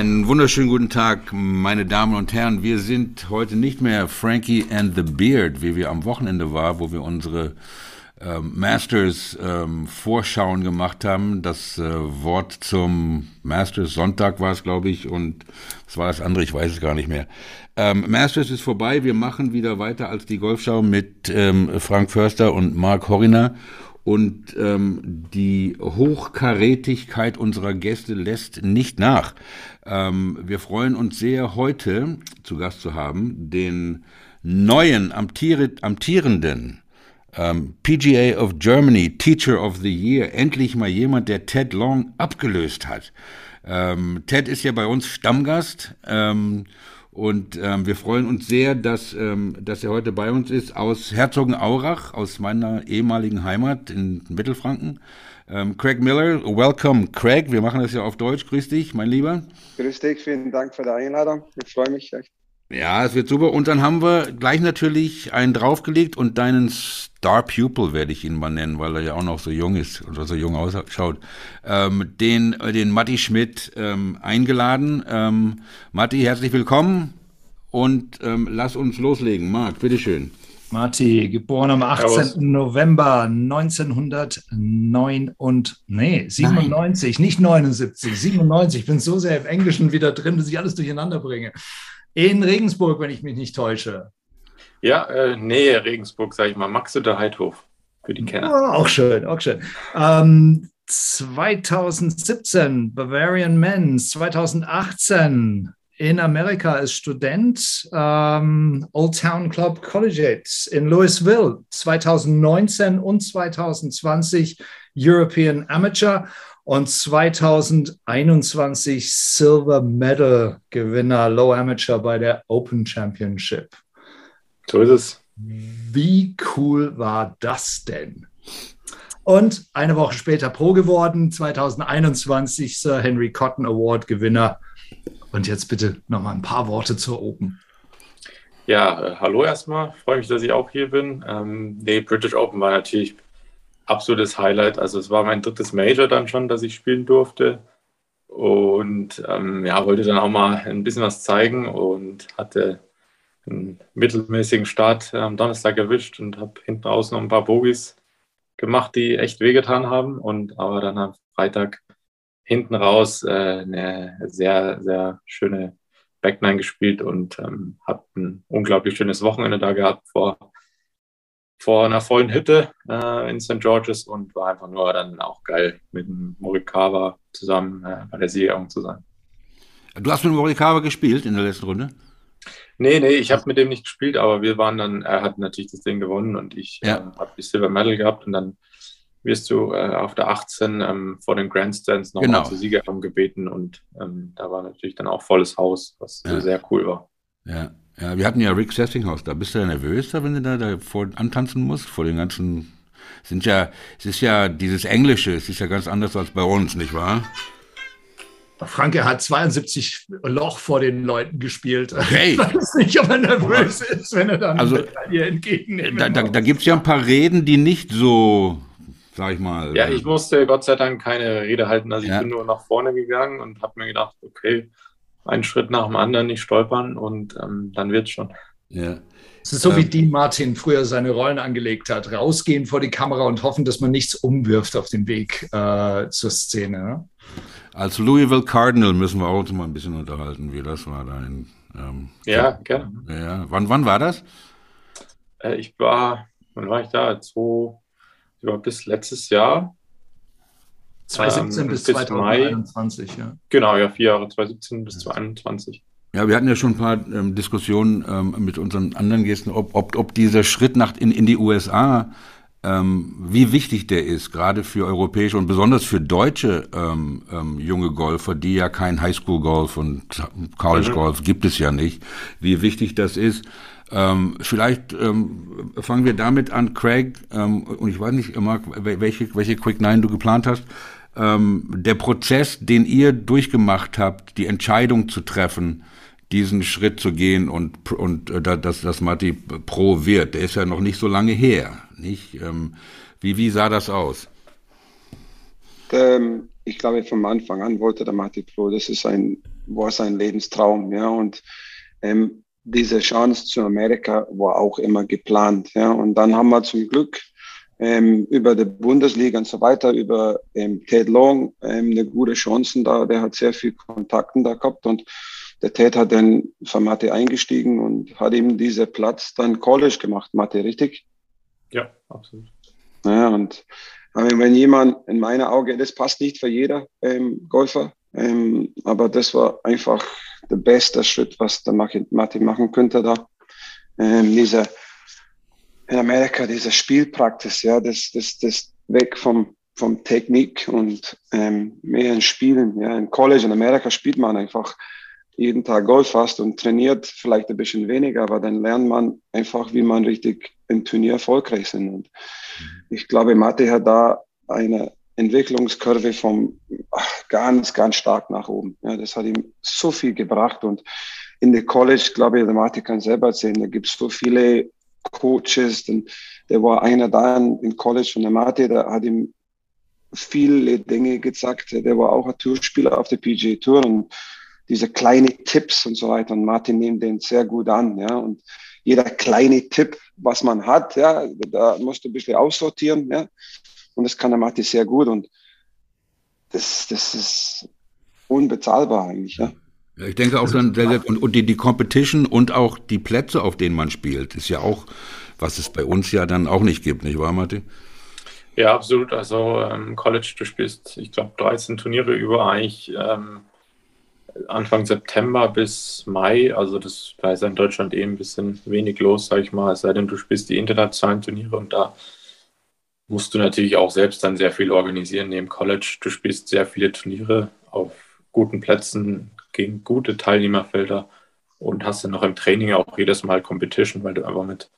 Einen wunderschönen guten Tag, meine Damen und Herren. Wir sind heute nicht mehr Frankie and the Beard, wie wir am Wochenende war, wo wir unsere ähm, Masters ähm, Vorschauen gemacht haben. Das äh, Wort zum Masters Sonntag war es, glaube ich, und was war das andere? Ich weiß es gar nicht mehr. Ähm, Masters ist vorbei. Wir machen wieder weiter als die Golfschau mit ähm, Frank Förster und Mark Horiner. Und ähm, die Hochkarätigkeit unserer Gäste lässt nicht nach. Ähm, wir freuen uns sehr, heute zu Gast zu haben den neuen amtier amtierenden ähm, PGA of Germany Teacher of the Year. Endlich mal jemand, der Ted Long abgelöst hat. Ähm, Ted ist ja bei uns Stammgast. Und ähm, wir freuen uns sehr, dass, ähm, dass er heute bei uns ist, aus Herzogenaurach, aus meiner ehemaligen Heimat in Mittelfranken. Ähm, Craig Miller, welcome Craig, wir machen das ja auf Deutsch. Grüß dich, mein Lieber. Grüß dich, vielen Dank für die Einladung. Ich freue mich echt. Ja, es wird super. Und dann haben wir gleich natürlich einen draufgelegt und deinen Star Pupil werde ich ihn mal nennen, weil er ja auch noch so jung ist oder so jung ausschaut. Ähm, den, den Matti Schmidt ähm, eingeladen. Ähm, Matti, herzlich willkommen und ähm, lass uns loslegen. Marc, bitteschön. Marti, geboren am 18. Servus. November 1909 und nee, 97, Nein. nicht 79, 97. Ich bin so sehr im Englischen wieder drin, dass ich alles durcheinander bringe. In Regensburg, wenn ich mich nicht täusche. Ja, äh, Nähe Regensburg, sage ich mal. Max der Heidhof für die Kenner. Oh, auch schön, auch schön. Ähm, 2017 Bavarian Men's, 2018 in Amerika ist Student ähm, Old Town Club Collegiate in Louisville 2019 und 2020 European Amateur und 2021 Silver Medal Gewinner Low Amateur bei der Open Championship. So ist es. Wie cool war das denn? Und eine Woche später Pro geworden, 2021 Sir Henry Cotton Award Gewinner und jetzt bitte noch mal ein paar Worte zur Open. Ja, äh, hallo erstmal. Freue mich, dass ich auch hier bin. Ähm, nee, British Open war natürlich absolutes Highlight. Also es war mein drittes Major dann schon, dass ich spielen durfte. Und ähm, ja, wollte dann auch mal ein bisschen was zeigen und hatte einen mittelmäßigen Start am Donnerstag erwischt und habe hinten raus noch ein paar Bogies gemacht, die echt wehgetan haben. Und aber dann am Freitag hinten raus äh, eine sehr, sehr schöne Backline gespielt und ähm, habe ein unglaublich schönes Wochenende da gehabt vor, vor einer vollen Hütte äh, in St. George's und war einfach nur dann auch geil, mit dem Morikawa zusammen äh, bei der Siegerung zu sein. Du hast mit Morikawa gespielt in der letzten Runde? Nee, nee, ich habe mit dem nicht gespielt, aber wir waren dann, er hat natürlich das Ding gewonnen und ich ja. äh, habe die Silver Medal gehabt und dann wirst du äh, auf der 18 ähm, vor den Grandstands nochmal genau. zur Siegerehrung gebeten und ähm, da war natürlich dann auch volles Haus, was ja. sehr cool war. Ja. Ja, wir hatten ja Rick Sessinghaus, da bist du ja nervös, da, wenn du da, da vor, antanzen musst, vor den ganzen, sind ja, es ist ja dieses Englische, es ist ja ganz anders als bei uns, nicht wahr? Franke hat 72 Loch vor den Leuten gespielt. Okay. Ich weiß nicht, ob er nervös ist, wenn er dann also, Medaille entgegennimmt. Da, da, da gibt es ja ein paar Reden, die nicht so sag ich mal. Ja, ich musste Gott sei Dank keine Rede halten. Also ich ja. bin nur nach vorne gegangen und habe mir gedacht, okay, einen Schritt nach dem anderen, nicht stolpern und ähm, dann es schon. Ja. Es ist so, wie ähm, Dean Martin früher seine Rollen angelegt hat. Rausgehen vor die Kamera und hoffen, dass man nichts umwirft auf dem Weg äh, zur Szene. Ne? Als Louisville Cardinal müssen wir auch uns mal ein bisschen unterhalten, wie das war da in. Ähm, ja, gerne. Ja. Wann, wann war das? Äh, ich war, wann war ich da? 2, ja, bis letztes Jahr. 2017 ähm, bis, bis 2021, Mai. ja. Genau, ja, vier Jahre, 2017 bis 2021. Ja, wir hatten ja schon ein paar ähm, Diskussionen ähm, mit unseren anderen Gästen, ob, ob, ob dieser Schritt nach in, in die USA, ähm, wie wichtig der ist, gerade für europäische und besonders für deutsche ähm, ähm, junge Golfer, die ja kein Highschool-Golf und College-Golf mhm. gibt es ja nicht, wie wichtig das ist. Ähm, vielleicht ähm, fangen wir damit an, Craig, ähm, und ich weiß nicht, Mark, welche, welche Quick Nine du geplant hast. Ähm, der Prozess, den ihr durchgemacht habt, die Entscheidung zu treffen, diesen Schritt zu gehen und, und äh, dass, dass Matti Pro wird, der ist ja noch nicht so lange her. Nicht? Ähm, wie, wie sah das aus? Ähm, ich glaube, vom Anfang an wollte der Matti Pro, das ist ein war sein Lebenstraum, ja, und ähm, diese Chance zu Amerika war auch immer geplant, ja, und dann haben wir zum Glück ähm, über die Bundesliga und so weiter, über ähm, Ted Long ähm, eine gute Chancen da, der hat sehr viel Kontakten da gehabt und der Ted hat dann für Mathe eingestiegen und hat ihm diese Platz dann College gemacht, Mathe, richtig? Ja, absolut. Ja, und wenn jemand in meinen Augen, das passt nicht für jeder ähm, Golfer, ähm, aber das war einfach der beste Schritt, was der Mathe machen könnte da. Ähm, diese, in Amerika, diese Spielpraxis, ja, das, das, das weg vom, vom Technik und ähm, mehr in Spielen. Ja, in College in Amerika spielt man einfach jeden Tag Golf fast und trainiert vielleicht ein bisschen weniger, aber dann lernt man einfach, wie man richtig im Turnier erfolgreich sind. Und mhm. ich glaube, Mathe hat da eine Entwicklungskurve vom ach, ganz, ganz stark nach oben. Ja, das hat ihm so viel gebracht und in der College, glaube ich, der Mathe kann selber sehen, da gibt es so viele Coaches, und der war einer da in College von der Mathe, der hat ihm viele Dinge gezeigt. Der war auch ein Tourspieler auf der PGA Tour und diese kleine Tipps und so weiter. Und Martin nimmt den sehr gut an, ja. Und jeder kleine Tipp, was man hat, ja, da musst du ein bisschen aussortieren, ja. Und das kann der Martin sehr gut. Und das, das ist unbezahlbar eigentlich, ja. Ja, ich denke auch dann, und, und die, die Competition und auch die Plätze, auf denen man spielt, ist ja auch, was es bei uns ja dann auch nicht gibt, nicht wahr, Martin? Ja, absolut. Also ähm, College, du spielst, ich glaube, 13 Turniere über eigentlich ähm, Anfang September bis Mai, also das da ist in Deutschland eben ein bisschen wenig los, sag ich mal, es sei denn, du spielst die internationalen Turniere und da musst du natürlich auch selbst dann sehr viel organisieren neben College. Du spielst sehr viele Turniere auf guten Plätzen gegen gute Teilnehmerfelder und hast dann noch im Training auch jedes Mal Competition, weil du einfach mit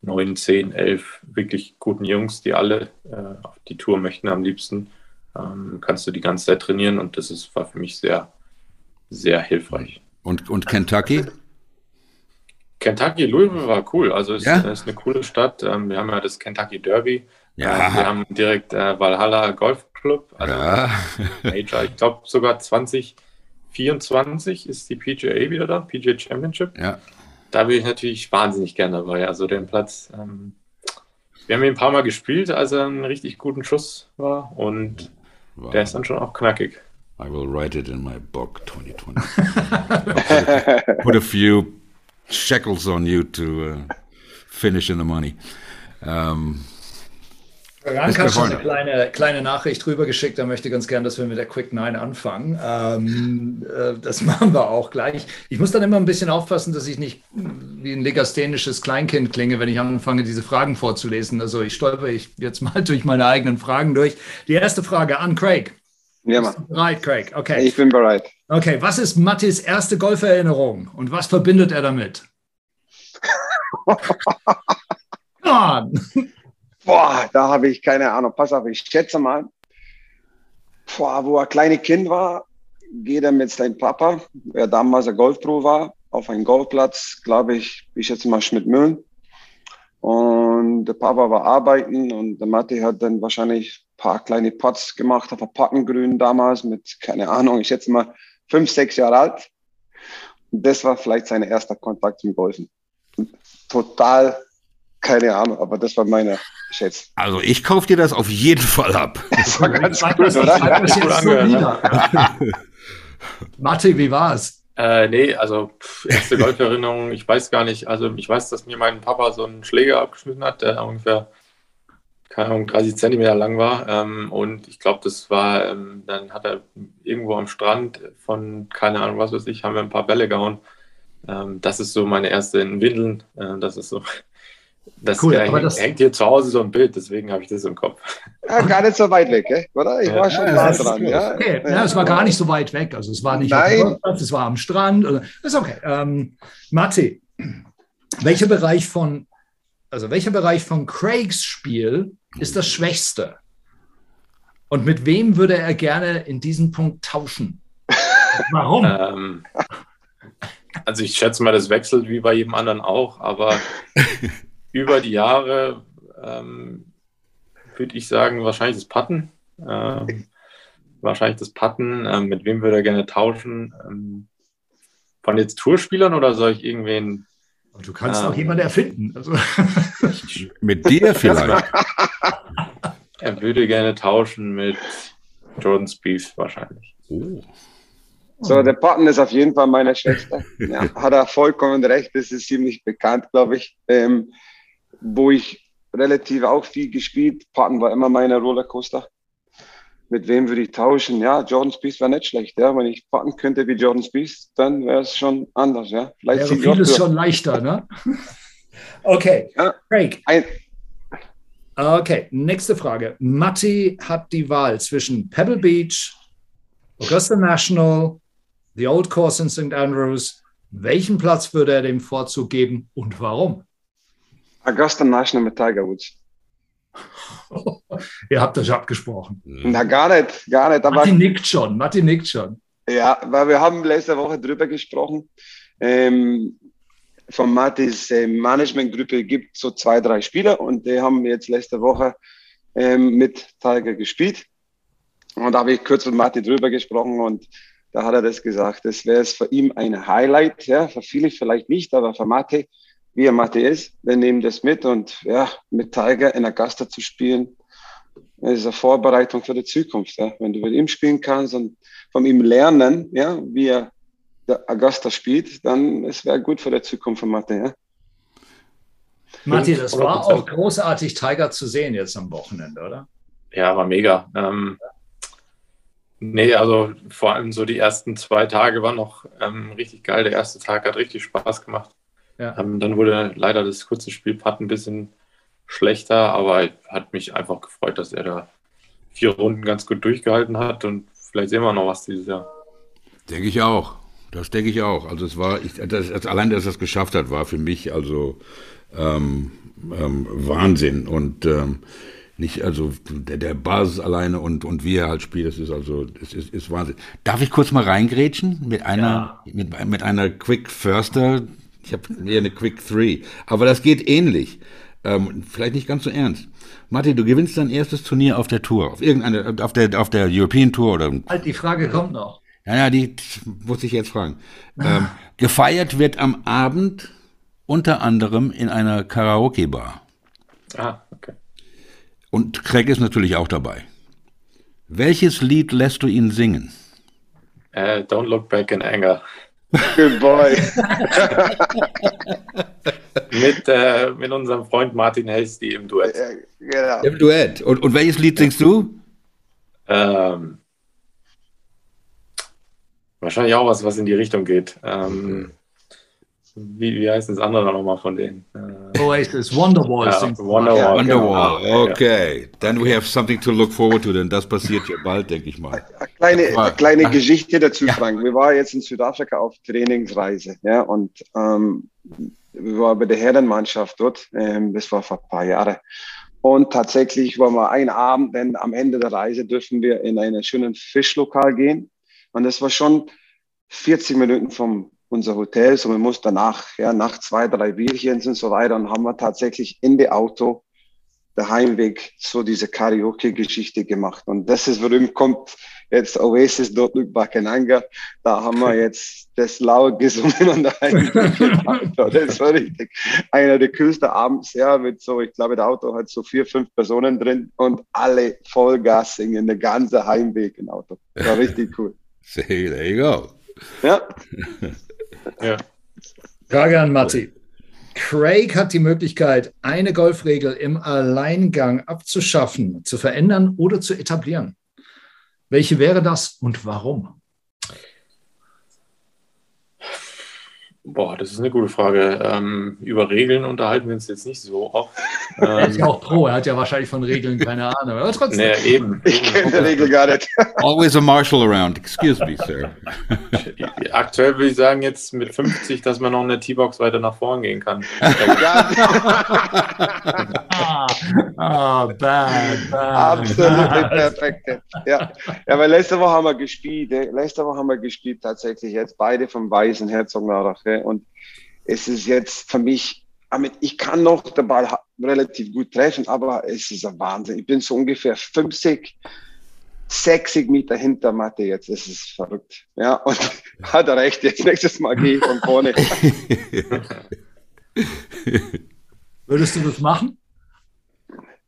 neun, zehn, elf wirklich guten Jungs, die alle äh, auf die Tour möchten am liebsten, ähm, kannst du die ganze Zeit trainieren und das ist, war für mich sehr sehr hilfreich. Und, und Kentucky? Kentucky, Louisville war cool. Also es ja? ist eine coole Stadt. Ähm, wir haben ja das Kentucky Derby. Ja. Ähm, wir haben direkt äh, Valhalla Golf Club. Also ja. Major. Ich glaube sogar 2024 ist die PGA wieder da, PGA Championship. Ja. Da bin ich natürlich wahnsinnig gerne dabei. Also den Platz. Ähm, wir haben ihn ein paar Mal gespielt, als er einen richtig guten Schuss war und wow. der ist dann schon auch knackig. I will write it in my book 2020. put, put, a few shekels on you to uh, finish in the money. Um, Rank hat schon eine kleine, kleine Nachricht rübergeschickt. Er möchte ganz gern, dass wir mit der Quick 9 anfangen. Ähm, äh, das machen wir auch gleich. Ich muss dann immer ein bisschen aufpassen, dass ich nicht wie ein legasthenisches Kleinkind klinge, wenn ich anfange, diese Fragen vorzulesen. Also ich stolper ich jetzt mal durch meine eigenen Fragen durch. Die erste Frage an Craig. Ja, Mann. Bereit, Craig. Okay. Ich bin bereit. Okay, was ist Mattis erste Golferinnerung und was verbindet er damit? Boah, da habe ich keine Ahnung. Pass auf, ich schätze mal, boah, wo er kleine Kind war, geht er mit seinem Papa, der damals ein Golfpro war, auf einen Golfplatz, glaube ich, ich schätze mal Schmidt-Mühlen. Und der Papa war arbeiten und der Matti hat dann wahrscheinlich paar kleine Pots gemacht auf Pappengrün damals mit, keine Ahnung, ich schätze mal fünf, sechs Jahre alt. Und das war vielleicht sein erster Kontakt zum Golfen. Total keine Ahnung, aber das war meine Schätze. Also ich kaufe dir das auf jeden Fall ab. Das war ganz gut, oder? Ja, Mathe, wie war es? Äh, nee, also pff, erste Golferinnerung, ich weiß gar nicht. Also ich weiß, dass mir mein Papa so einen Schläger abgeschnitten hat, der ungefähr keine Ahnung, 30 Zentimeter lang war. Ähm, und ich glaube, das war, ähm, dann hat er irgendwo am Strand von, keine Ahnung, was weiß ich, haben wir ein paar Bälle gehauen. Ähm, das ist so meine erste in Windeln. Äh, das ist so. Das, cool, hängt, das hängt hier zu Hause so ein Bild, deswegen habe ich das im Kopf. Ja, gar nicht so weit weg, oder? Ich ja. war schon ja, nah dran. Ja. Okay. ja, es war gar nicht so weit weg. Also es war nicht Nein. es war am Strand. Also, ist okay. Ähm, Matti, welcher Bereich von, also welcher Bereich von Craigs Spiel ist das Schwächste? Und mit wem würde er gerne in diesem Punkt tauschen? Warum? ähm, also ich schätze mal, das wechselt wie bei jedem anderen auch, aber über die Jahre ähm, würde ich sagen, wahrscheinlich das Patten. Ähm, wahrscheinlich das Patten. Ähm, mit wem würde er gerne tauschen? Ähm, Von jetzt Tourspielern oder soll ich irgendwen. Du kannst ähm, auch jemanden erfinden. Also. mit dir vielleicht. er würde gerne tauschen mit Jordan Spieth wahrscheinlich. Oh. So, der Partner ist auf jeden Fall meine Schwester. Ja, hat er vollkommen recht, das ist ziemlich bekannt, glaube ich. Ähm, wo ich relativ auch viel gespielt, Patton war immer meine Rollercoaster. Mit wem würde ich tauschen? Ja, Jordan Spieth wäre nicht schlecht. Ja. Wenn ich Patton könnte wie Jordan Spieth, dann wäre es schon anders. Ja. Vielleicht wäre vieles schon leichter, ne? okay, ja, Craig. Ein, okay, nächste Frage. Matti hat die Wahl zwischen Pebble Beach, Augusta National, The Old Course in St. Andrews. Welchen Platz würde er dem Vorzug geben und warum? Augusta National mit Tiger Woods. Ihr habt euch abgesprochen. Na, gar nicht, gar nicht. Matti nickt schon, Matti nickt schon. Ja, weil wir haben letzte Woche drüber gesprochen. Ähm, von Mattis äh, Managementgruppe gibt so zwei, drei Spieler und die haben jetzt letzte Woche ähm, mit Tiger gespielt. Und da habe ich kurz mit Matti drüber gesprochen und da hat er das gesagt. Das wäre es für ihn ein Highlight, ja, für viele vielleicht nicht, aber für Matti, wie er Matti ist, wir nehmen das mit und ja, mit Tiger in Augusta zu spielen, ist eine Vorbereitung für die Zukunft. Ja. Wenn du mit ihm spielen kannst und von ihm lernen, ja, wie er der Augusta spielt, dann es wäre gut für die Zukunft von Matti. Ja. Matti, das war auch großartig, Tiger zu sehen jetzt am Wochenende, oder? Ja, war mega. Ähm, Nee, also vor allem so die ersten zwei Tage waren noch ähm, richtig geil. Der erste Tag hat richtig Spaß gemacht. Ja. Ähm, dann wurde leider das kurze Spielpad ein bisschen schlechter, aber hat mich einfach gefreut, dass er da vier Runden ganz gut durchgehalten hat und vielleicht sehen wir noch was dieses Jahr. Denke ich auch. Das denke ich auch. Also es war, ich, das, allein, dass er es geschafft hat, war für mich also ähm, ähm, Wahnsinn. Und ähm, nicht, also der, der Basis alleine und, und wie er halt spielt, das ist also, das ist, ist Wahnsinn. Darf ich kurz mal reingrätschen mit einer, ja. mit, mit einer Quick Förster? Ich habe eher eine Quick Three, aber das geht ähnlich. Ähm, vielleicht nicht ganz so ernst. Martin, du gewinnst dein erstes Turnier auf der Tour, auf irgendeine, auf der, auf der European Tour oder. Halt, die Frage kommt noch. Ja, ja, die muss ich jetzt fragen. Ähm, gefeiert wird am Abend unter anderem in einer Karaoke-Bar. Ah, okay. Und Craig ist natürlich auch dabei. Welches Lied lässt du ihn singen? Uh, don't look back in anger. Good boy. mit, äh, mit unserem Freund Martin Hasty im Duett. Ja, genau. Im Duett. Und, und welches Lied singst du? Ähm, wahrscheinlich auch was, was in die Richtung geht. Ähm, wie, wie heißt das andere nochmal von denen? Äh, Oasis, Wonderwall. Ja, Wonderwall. Wonderwall, genau. okay. Then we have something to look forward to, denn das passiert ja bald, denke ich mal. Eine kleine, eine kleine Geschichte dazu, ja. Frank. Wir waren jetzt in Südafrika auf Trainingsreise, ja, und ähm, wir waren bei der Herrenmannschaft dort, ähm, das war vor ein paar Jahren. Und tatsächlich waren wir einen Abend, denn am Ende der Reise dürfen wir in einen schönen Fischlokal gehen. Und das war schon 40 Minuten vom unser Hotel, so man muss danach, ja, nach zwei, drei Bierchen und so weiter, und haben wir tatsächlich in der Auto der Heimweg so diese Karaoke-Geschichte gemacht. Und das ist, warum kommt jetzt Oasis in Anger. Da haben wir jetzt das laut gesungen und der Heimweg Das war richtig einer der coolsten Abends, ja, mit so, ich glaube, der Auto hat so vier, fünf Personen drin und alle Vollgas singen, der ganze Heimweg im Auto. Das war richtig cool. See, there you go. Ja. Ja. Frage an Matti. Craig hat die Möglichkeit, eine Golfregel im Alleingang abzuschaffen, zu verändern oder zu etablieren. Welche wäre das und warum? Boah, das ist eine gute Frage. Ähm, über Regeln unterhalten wir uns jetzt nicht so oft. Ähm, er ist ja auch Pro, er hat ja wahrscheinlich von Regeln keine Ahnung. Aber trotzdem. Nee, eben. Ich kenne die Regel gar nicht. Always a marshal around. Excuse me, sir. Aktuell würde ich sagen, jetzt mit 50, dass man noch eine T-Box weiter nach vorn gehen kann. ah, ah, bad, bad. Absolut perfekt. Ja. ja, weil letzte Woche haben wir gespielt. Letzte Woche haben wir gespielt tatsächlich jetzt beide vom Weißen Herzog Narach. Und es ist jetzt für mich, ich kann noch den Ball relativ gut treffen, aber es ist ein Wahnsinn. Ich bin so ungefähr 50 60 Meter hinter Mathe jetzt. Das ist verrückt. Ja, und hat er recht. Jetzt nächstes Mal gehe ich von vorne. Würdest du das machen?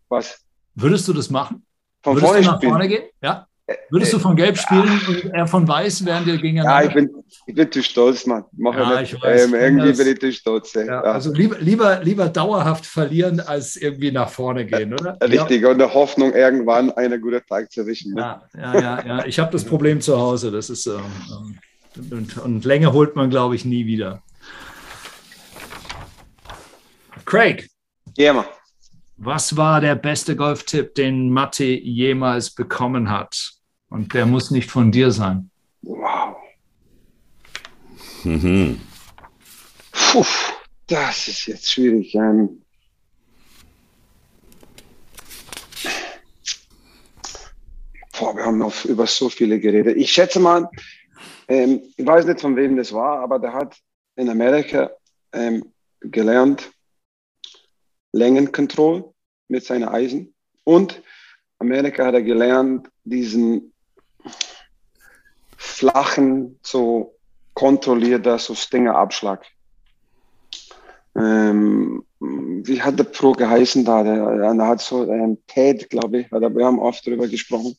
Was? Würdest du das machen? Von Würdest vorne du nach spielen? vorne gehen? Ja. Würdest du von Gelb spielen und er von Weiß, während ihr Ja, gegeneinander? ich bin, ich bin zu stolz, Mann. Mach Ja, ja, nicht. ich weiß. ähm, irgendwie bin ich zu stolz. Ja, Ja, also lieber, lieber, lieber dauerhaft verlieren, als irgendwie nach vorne gehen, oder? Richtig. Und der Hoffnung, irgendwann einen guten Tag zu erwischen. Ne? Ja, ja, ja, ja. Ich habe das Problem zu Hause. Das ist ähm, ähm, und, und Länge holt man, glaube ich, nie wieder. Craig, Ja, Mann. was war der beste Golftipp, den Matti jemals bekommen hat? Und der muss nicht von dir sein. Wow. Mhm. Puh, das ist jetzt schwierig. Ähm, boah, wir haben auf, über so viele geredet. Ich schätze mal, ähm, ich weiß nicht von wem das war, aber der hat in Amerika ähm, gelernt, Längenkontrolle mit seinen Eisen. Und Amerika hat er gelernt, diesen flachen, so kontrollierter, so Stingerabschlag. Ähm, wie hat der Pro geheißen da? Der, der hat so ähm, Ted, glaube ich, wir haben oft darüber gesprochen.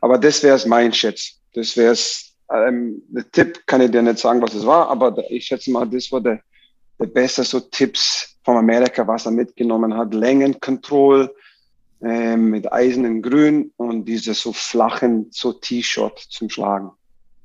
Aber das wäre es mein Schätz. Das wäre es. Ähm, der Tipp kann ich dir nicht sagen, was es war, aber ich schätze mal, das war der, der beste so Tipps von Amerika, was er mitgenommen hat. Längenkontrolle ähm, mit Eisen in Grün und diese so flachen so T-Shot zum Schlagen.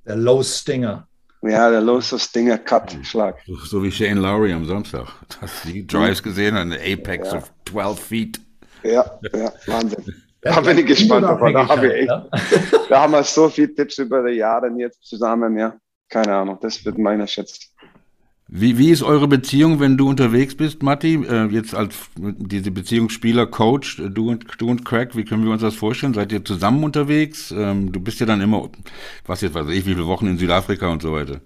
Der Low Stinger. Ja, der Los so Stinger Cut Schlag. So, so wie Shane Lowry am Samstag. Hast du die Drives gesehen? Eine Apex Ja. of 12 feet. Ja, ja, Wahnsinn. Da bin ich gespannt, aber da habe ich echt, Ja. da haben wir so viele Tipps über die Jahre jetzt zusammen, ja. Keine Ahnung, das wird meiner Schätz. Wie, wie ist eure Beziehung, wenn du unterwegs bist, Matti? Äh, jetzt als diese Beziehungsspieler, Coach, äh, du und, du und Craig, wie können wir uns das vorstellen? Seid ihr zusammen unterwegs? Ähm, du bist ja dann immer, was jetzt weiß ich, wie viele Wochen in Südafrika und so weiter.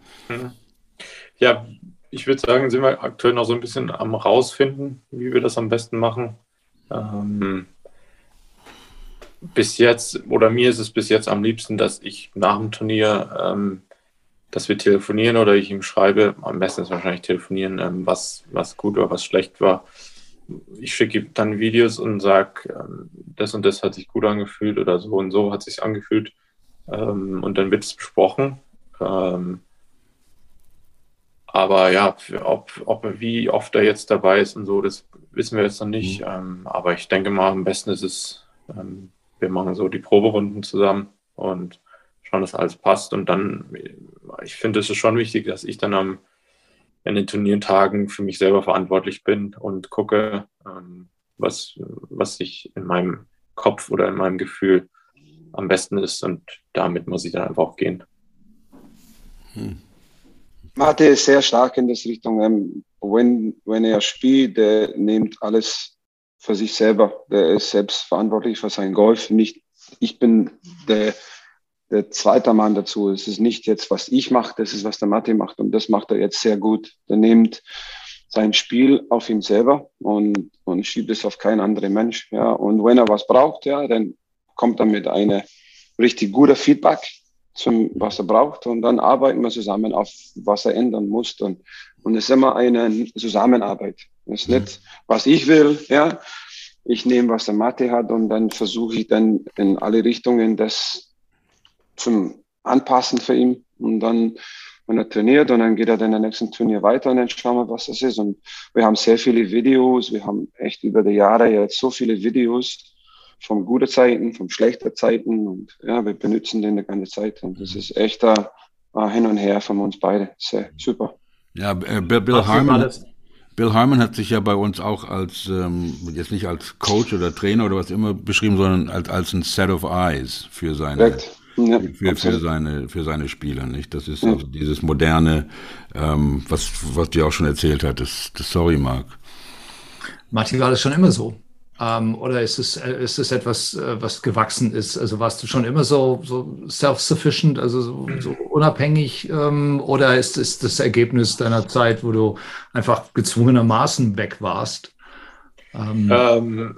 Ja, ich würde sagen, sind wir aktuell noch so ein bisschen am rausfinden, wie wir das am besten machen. Ähm, bis jetzt, oder mir ist es bis jetzt am liebsten, dass ich nach dem Turnier, ähm, dass wir telefonieren oder ich ihm schreibe, am besten ist wahrscheinlich telefonieren, ähm, was, was gut oder was schlecht war. Ich schicke ihm dann Videos und sage, ähm, das und das hat sich gut angefühlt oder so und so hat sich angefühlt. Ähm, und dann wird es besprochen. Ähm, aber ja, ob, ob wie oft er jetzt dabei ist und so, das wissen wir jetzt noch nicht. Ähm, aber ich denke mal, am besten ist es, ähm, wir machen so die Proberunden zusammen und schauen, dass alles passt. Und dann, ich finde, es ist schon wichtig, dass ich dann am, in den Turniertagen für mich selber verantwortlich bin und gucke, ähm, was, was sich in meinem Kopf oder in meinem Gefühl am besten ist. Und damit muss ich dann einfach auch gehen. Mate ist sehr stark in das Richtung. Ähm, wenn, wenn er spielt, der nimmt alles für sich selber. Der ist selbst verantwortlich für sein Golf. Nicht, ich bin der, der zweite Mann dazu. Es ist nicht jetzt, was ich mache, das ist, was der Mate macht. Und das macht er jetzt sehr gut. Der nimmt sein Spiel auf ihn selber und, und schiebt es auf keinen anderen Mensch. Ja. Und wenn er was braucht, ja, dann kommt er mit einer richtig guter Feedback zum, was er braucht. Und dann arbeiten wir zusammen auf, was er ändern muss. Und, und es ist immer eine Zusammenarbeit. Es ist nicht, was ich will, ja. Ich nehme, was der Mathe hat und dann versuche ich dann in alle Richtungen das zum Anpassen für ihn. Und dann, wenn er trainiert und dann geht er dann im nächsten Turnier weiter und dann schauen wir, was das ist. Und wir haben sehr viele Videos. Wir haben echt über die Jahre jetzt so viele Videos von guten Zeiten, von schlechten Zeiten und ja, wir benutzen den die ganze Zeit und das ist echt ein, Hin und Her von uns beide. Sehr super. Ja, äh, Bill, Bill Harmon, Bill Harmon hat sich ja bei uns auch als, ähm, jetzt nicht als Coach oder Trainer oder was immer beschrieben, sondern als, als ein Set of Eyes für seine, Direkt. Ja, für, für seine, für seine Spieler, nicht? Das ist also dieses moderne, ähm, was, was dir auch schon erzählt hat, das, Sorry, Mark. Martin, war das schon immer so? Ähm, oder ist es, äh, ist es etwas, äh, was gewachsen ist? Also warst du schon immer so, so self-sufficient, also so, so unabhängig? Ähm, oder ist es das Ergebnis deiner Zeit, wo du einfach gezwungenermaßen weg warst? Ähm,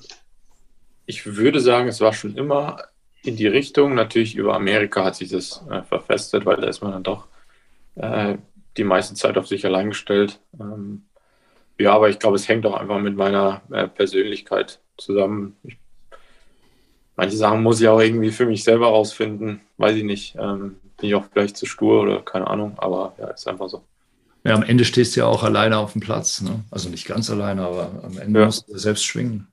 ich würde sagen, es war schon immer in die Richtung. Natürlich über Amerika hat sich das äh, verfestet, weil da ist man dann doch äh, die meiste Zeit auf sich allein gestellt. Ähm, ja, aber ich glaube, es hängt auch einfach mit meiner äh, Persönlichkeit zusammen. Ich, manche Sachen muss ich auch irgendwie für mich selber rausfinden. Weiß ich nicht. Ähm, bin ich auch vielleicht zu stur oder keine Ahnung, aber ja, ist einfach so. Ja, am Ende stehst du ja auch alleine auf dem Platz. Ne? Also nicht ganz alleine, aber am Ende ja. musst du selbst schwingen.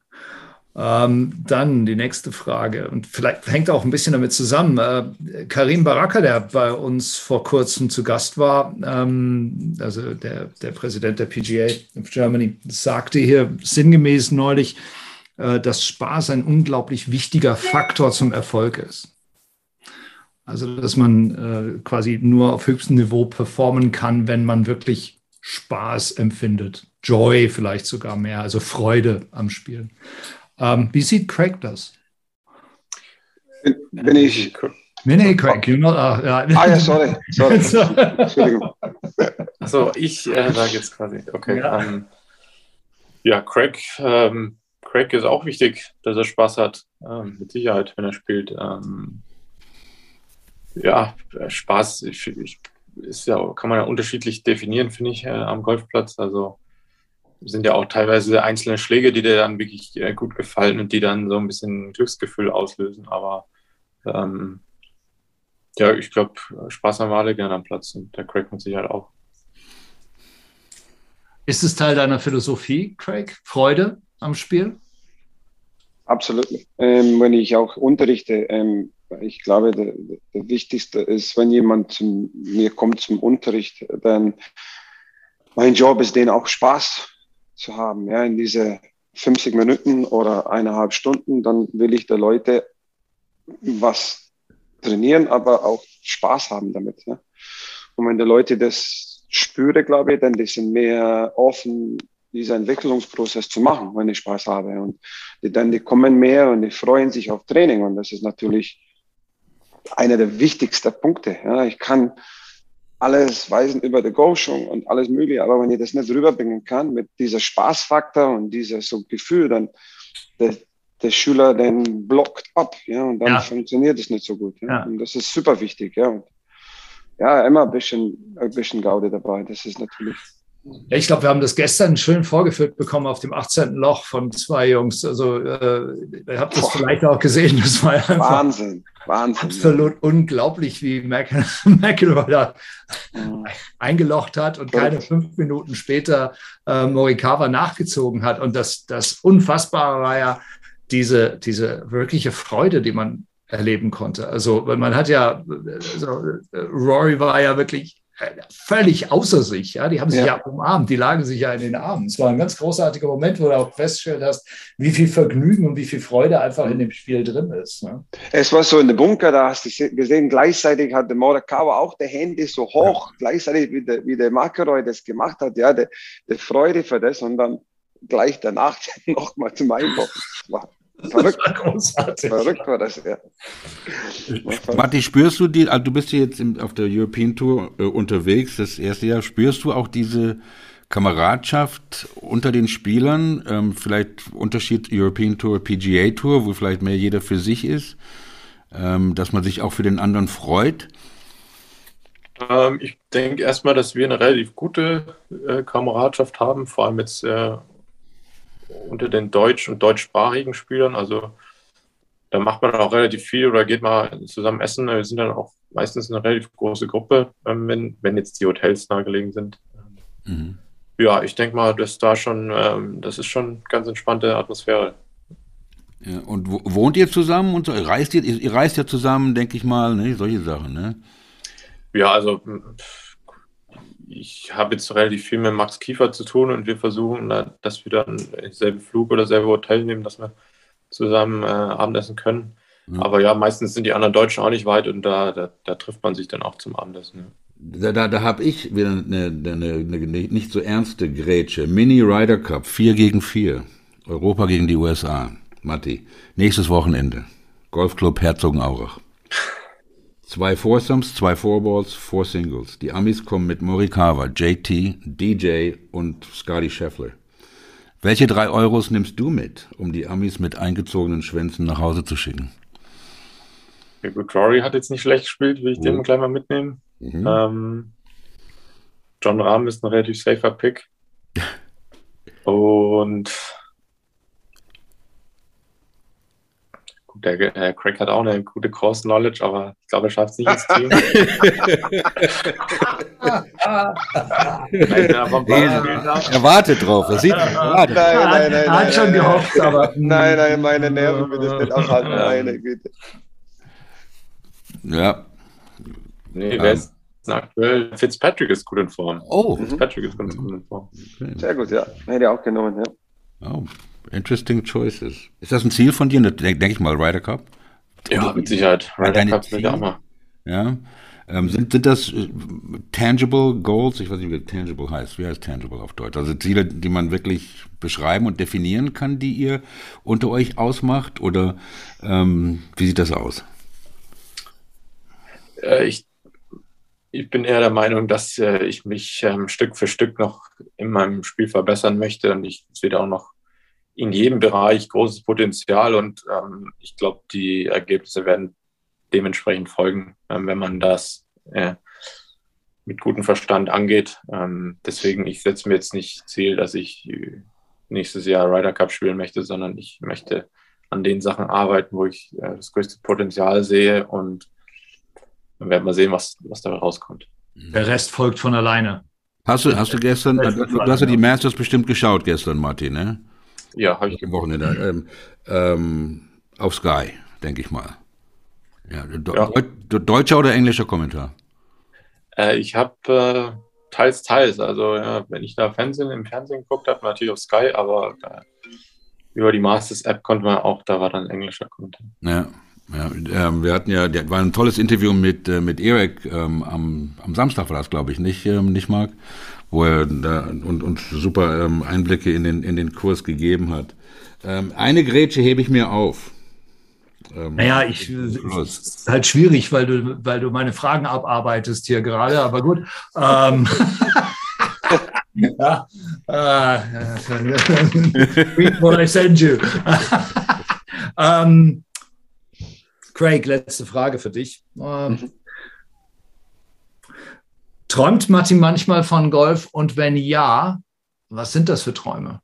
Ähm, dann die nächste Frage und vielleicht hängt auch ein bisschen damit zusammen. Äh, Karim Baraka, der bei uns vor kurzem zu Gast war, ähm, also der, der Präsident der PGA of Germany, sagte hier sinngemäß neulich, äh, dass Spaß ein unglaublich wichtiger Faktor zum Erfolg ist. Also dass man äh, quasi nur auf höchstem Niveau performen kann, wenn man wirklich Spaß empfindet. Joy vielleicht sogar mehr, also Freude am Spielen. Ähm, wie sieht Craig das? Bin ich. Nee, nee, Craig, you know, uh, ja. ah ja, sorry, sorry. Entschuldigung. Achso, ich äh, sage jetzt quasi, okay. Ja, ähm, ja Craig, ähm, Craig ist auch wichtig, dass er Spaß hat, ähm, mit Sicherheit, wenn er spielt. Ähm, ja, Spaß ich, ich, ist ja, kann man ja unterschiedlich definieren, finde ich, äh, am Golfplatz. Also sind ja auch teilweise einzelne Schläge, die dir dann wirklich äh, gut gefallen und die dann so ein bisschen Glücksgefühl auslösen. Aber ähm, ja, ich glaube, Spaß haben wir alle gerne am Platz und der Craig mit Sicherheit auch. Ist es Teil deiner Philosophie, Craig? Freude am Spiel? Absolut. Ähm, wenn ich auch unterrichte, ähm, ich glaube, der, der, wichtigste ist, wenn jemand zu mir kommt zum Unterricht, dann mein Job ist, denen auch Spaß zu haben, ja, in diese 50 Minuten oder eineinhalb Stunden, dann will ich der Leute was trainieren, aber auch Spaß haben damit. Ja. Und wenn die Leute das spüren, glaube ich, dann die sind mehr offen, diesen Entwicklungsprozess zu machen, wenn ich Spaß habe. Und die, dann die kommen mehr und die freuen sich auf Training. Und das ist natürlich einer der wichtigsten Punkte. Ja. Ich kann alles weisen über die Coaching und alles mögliche, aber wenn ich das nicht rüberbringen kann mit dieser Spaßfaktor und dieser so Gefühl, dann der, der Schüler dann blockt ab, ja, und dann ja. funktioniert es nicht so gut. Ja. ja. Und das ist super wichtig, ja. Und ja, immer ein bisschen, ein bisschen Gaude dabei. Das ist natürlich ja, ich glaube, wir haben das gestern schön vorgeführt bekommen auf dem 18. Loch von zwei Jungs. Also äh, ihr habt das Boah. vielleicht auch gesehen. Das war einfach Wahnsinn, Wahnsinn. Absolut ja. unglaublich, wie McElroy da ja. eingelocht hat und keine fünf Minuten später äh, Morikawa nachgezogen hat. Und das, das Unfassbare war ja diese, diese wirkliche Freude, die man erleben konnte. Also man hat ja, also, Rory war ja wirklich völlig außer sich. Ja? Die haben sich ja. ja. umarmt, die lagen sich ja in den Armen. Es war ein ganz großartiger Moment, wo du auch festgestellt hast, wie viel Vergnügen und wie viel Freude einfach in dem Spiel drin ist. Ne? Es war so in der Bunker, da hast du gesehen, gleichzeitig hat der Morikawa auch die Hände so hoch, ja. gleichzeitig wie der, wie der McElroy das gemacht hat, ja, der, der Freude für das und dann gleich danach nochmal zum Einbocken. Verrückt. großartig. Verrückt war das, ja. Matti, spürst du die, also du bist jetzt auf der European Tour äh, unterwegs, das erste Jahr, spürst du auch diese Kameradschaft unter den Spielern, ähm, vielleicht Unterschied European Tour, PGA Tour, wo vielleicht mehr jeder für sich ist, ähm, dass man sich auch für den anderen freut? Ähm, ich denke erstmal, dass wir eine relativ gute äh, Kameradschaft haben, vor allem jetzt äh, unter den deutsch- und deutschsprachigen Spielern. Also da macht man auch relativ viel oder geht mal zusammen essen. Wir sind dann auch meistens eine relativ große Gruppe, ähm, wenn, wenn jetzt die Hotels nahegelegen sind. Mhm. Ja, ich denke mal, dass da schon, ähm, das ist schon ganz entspannte Atmosphäre. Ja, und wohnt ihr zusammen und so? Reist ihr, ihr reist ja zusammen, denke ich mal, ne? solche Sachen, ne? Ja, also ich habe jetzt relativ viel mit Max Kiefer zu tun und wir versuchen, dass wir dann selben Flug oder selbe Hotel nehmen, dass wir zusammen äh, Abendessen können. Ja. Aber ja, meistens sind die anderen Deutschen auch nicht weit und da, da, da trifft man sich dann auch zum Abendessen. Ja. Da, da, da habe ich wieder eine, eine, eine, nicht so ernste Grätsche. Mini Ryder Cup, 4 gegen 4. Europa gegen die USA. Matti, nächstes Wochenende. Golfclub Herzogenaurach. Zwei Foursomes, zwei Fourballs, four Singles. Die Amis kommen mit Morikawa, JT, DJ und Scotty Scheffler. Welche drei Euros nimmst du mit, um die Amis mit eingezogenen Schwänzen nach Hause zu schicken? Ja, gut, Rory hat jetzt nicht schlecht gespielt, will ich mhm. den gleich mal mitnehmen. Mhm. Ähm, John Rahm ist ein relativ safer Pick. Und gut, der äh, Craig hat auch eine gute Course Knowledge, aber ich glaube, er schafft es nicht ins Team. er wartet drauf, er sieht er wartet. Nein, nein, nein, er hat schon gehofft, aber. Nein, nein, meine Nerven will das nicht aufhalten, meine Güte. Ja. Nee, wer ist aktuell? Fitzpatrick ist gut in Form. Oh. Fitzpatrick ist ganz gut in Form. Sehr gut, ja. Hätte ich auch genommen, ja. Oh, interesting choices. Ist das ein Ziel von dir? Denke denk ich mal, Ryder Cup? Ja, mit Sicherheit. Ryder Cup will ich auch mal. Ja. Ähm, sind, sind das äh, tangible Goals? Ich weiß nicht, wie tangible heißt. Wie heißt tangible auf Deutsch? Also Ziele, die man wirklich beschreiben und definieren kann, die ihr unter euch ausmacht? Oder ähm, wie sieht das aus? Äh, ich, ich bin eher der Meinung, dass äh, ich mich ähm, Stück für Stück noch in meinem Spiel verbessern möchte und ich sehe da auch noch in jedem Bereich großes Potenzial und ähm, ich glaube, die Ergebnisse werden dementsprechend folgen, ähm, wenn man das äh, mit gutem Verstand angeht. Ähm, deswegen, ich setze mir jetzt nicht Ziel, dass ich nächstes Jahr Ryder Cup spielen möchte, sondern ich möchte an den Sachen arbeiten, wo ich äh, das größte Potenzial sehe und dann werden wir sehen, was, was dabei rauskommt. Der Rest folgt von alleine. Hast du, hast du gestern, du, du hast ja die Masters bestimmt geschaut gestern, Martin, ne? Ja, habe ich. Am Wochenende. Ähm, ähm, auf Sky, denke ich mal. Ja, De ja. Deutscher oder englischer Kommentar? Äh, ich habe äh, teils, teils. Also, ja, wenn ich da Fernsehen im Fernsehen geguckt habe, natürlich auf Sky, aber äh, über die Masters-App konnte man auch, da war dann englischer Kommentar. Ja. Ja, ähm, wir hatten ja, das war ein tolles Interview mit, äh, mit Erik ähm, am, am Samstag war das, glaube ich, nicht, ähm, nicht Marc, wo er da und, und super ähm, Einblicke in den, in den Kurs gegeben hat. Ähm, eine Grätsche hebe ich mir auf. Ähm, naja, ich, ist halt schwierig, weil du, weil du meine Fragen abarbeitest hier gerade, aber gut. Ähm, ja, äh, read what I send you. ähm, Craig, letzte Frage für dich. Mhm. Träumt Martin manchmal von Golf? Und wenn ja, was sind das für Träume?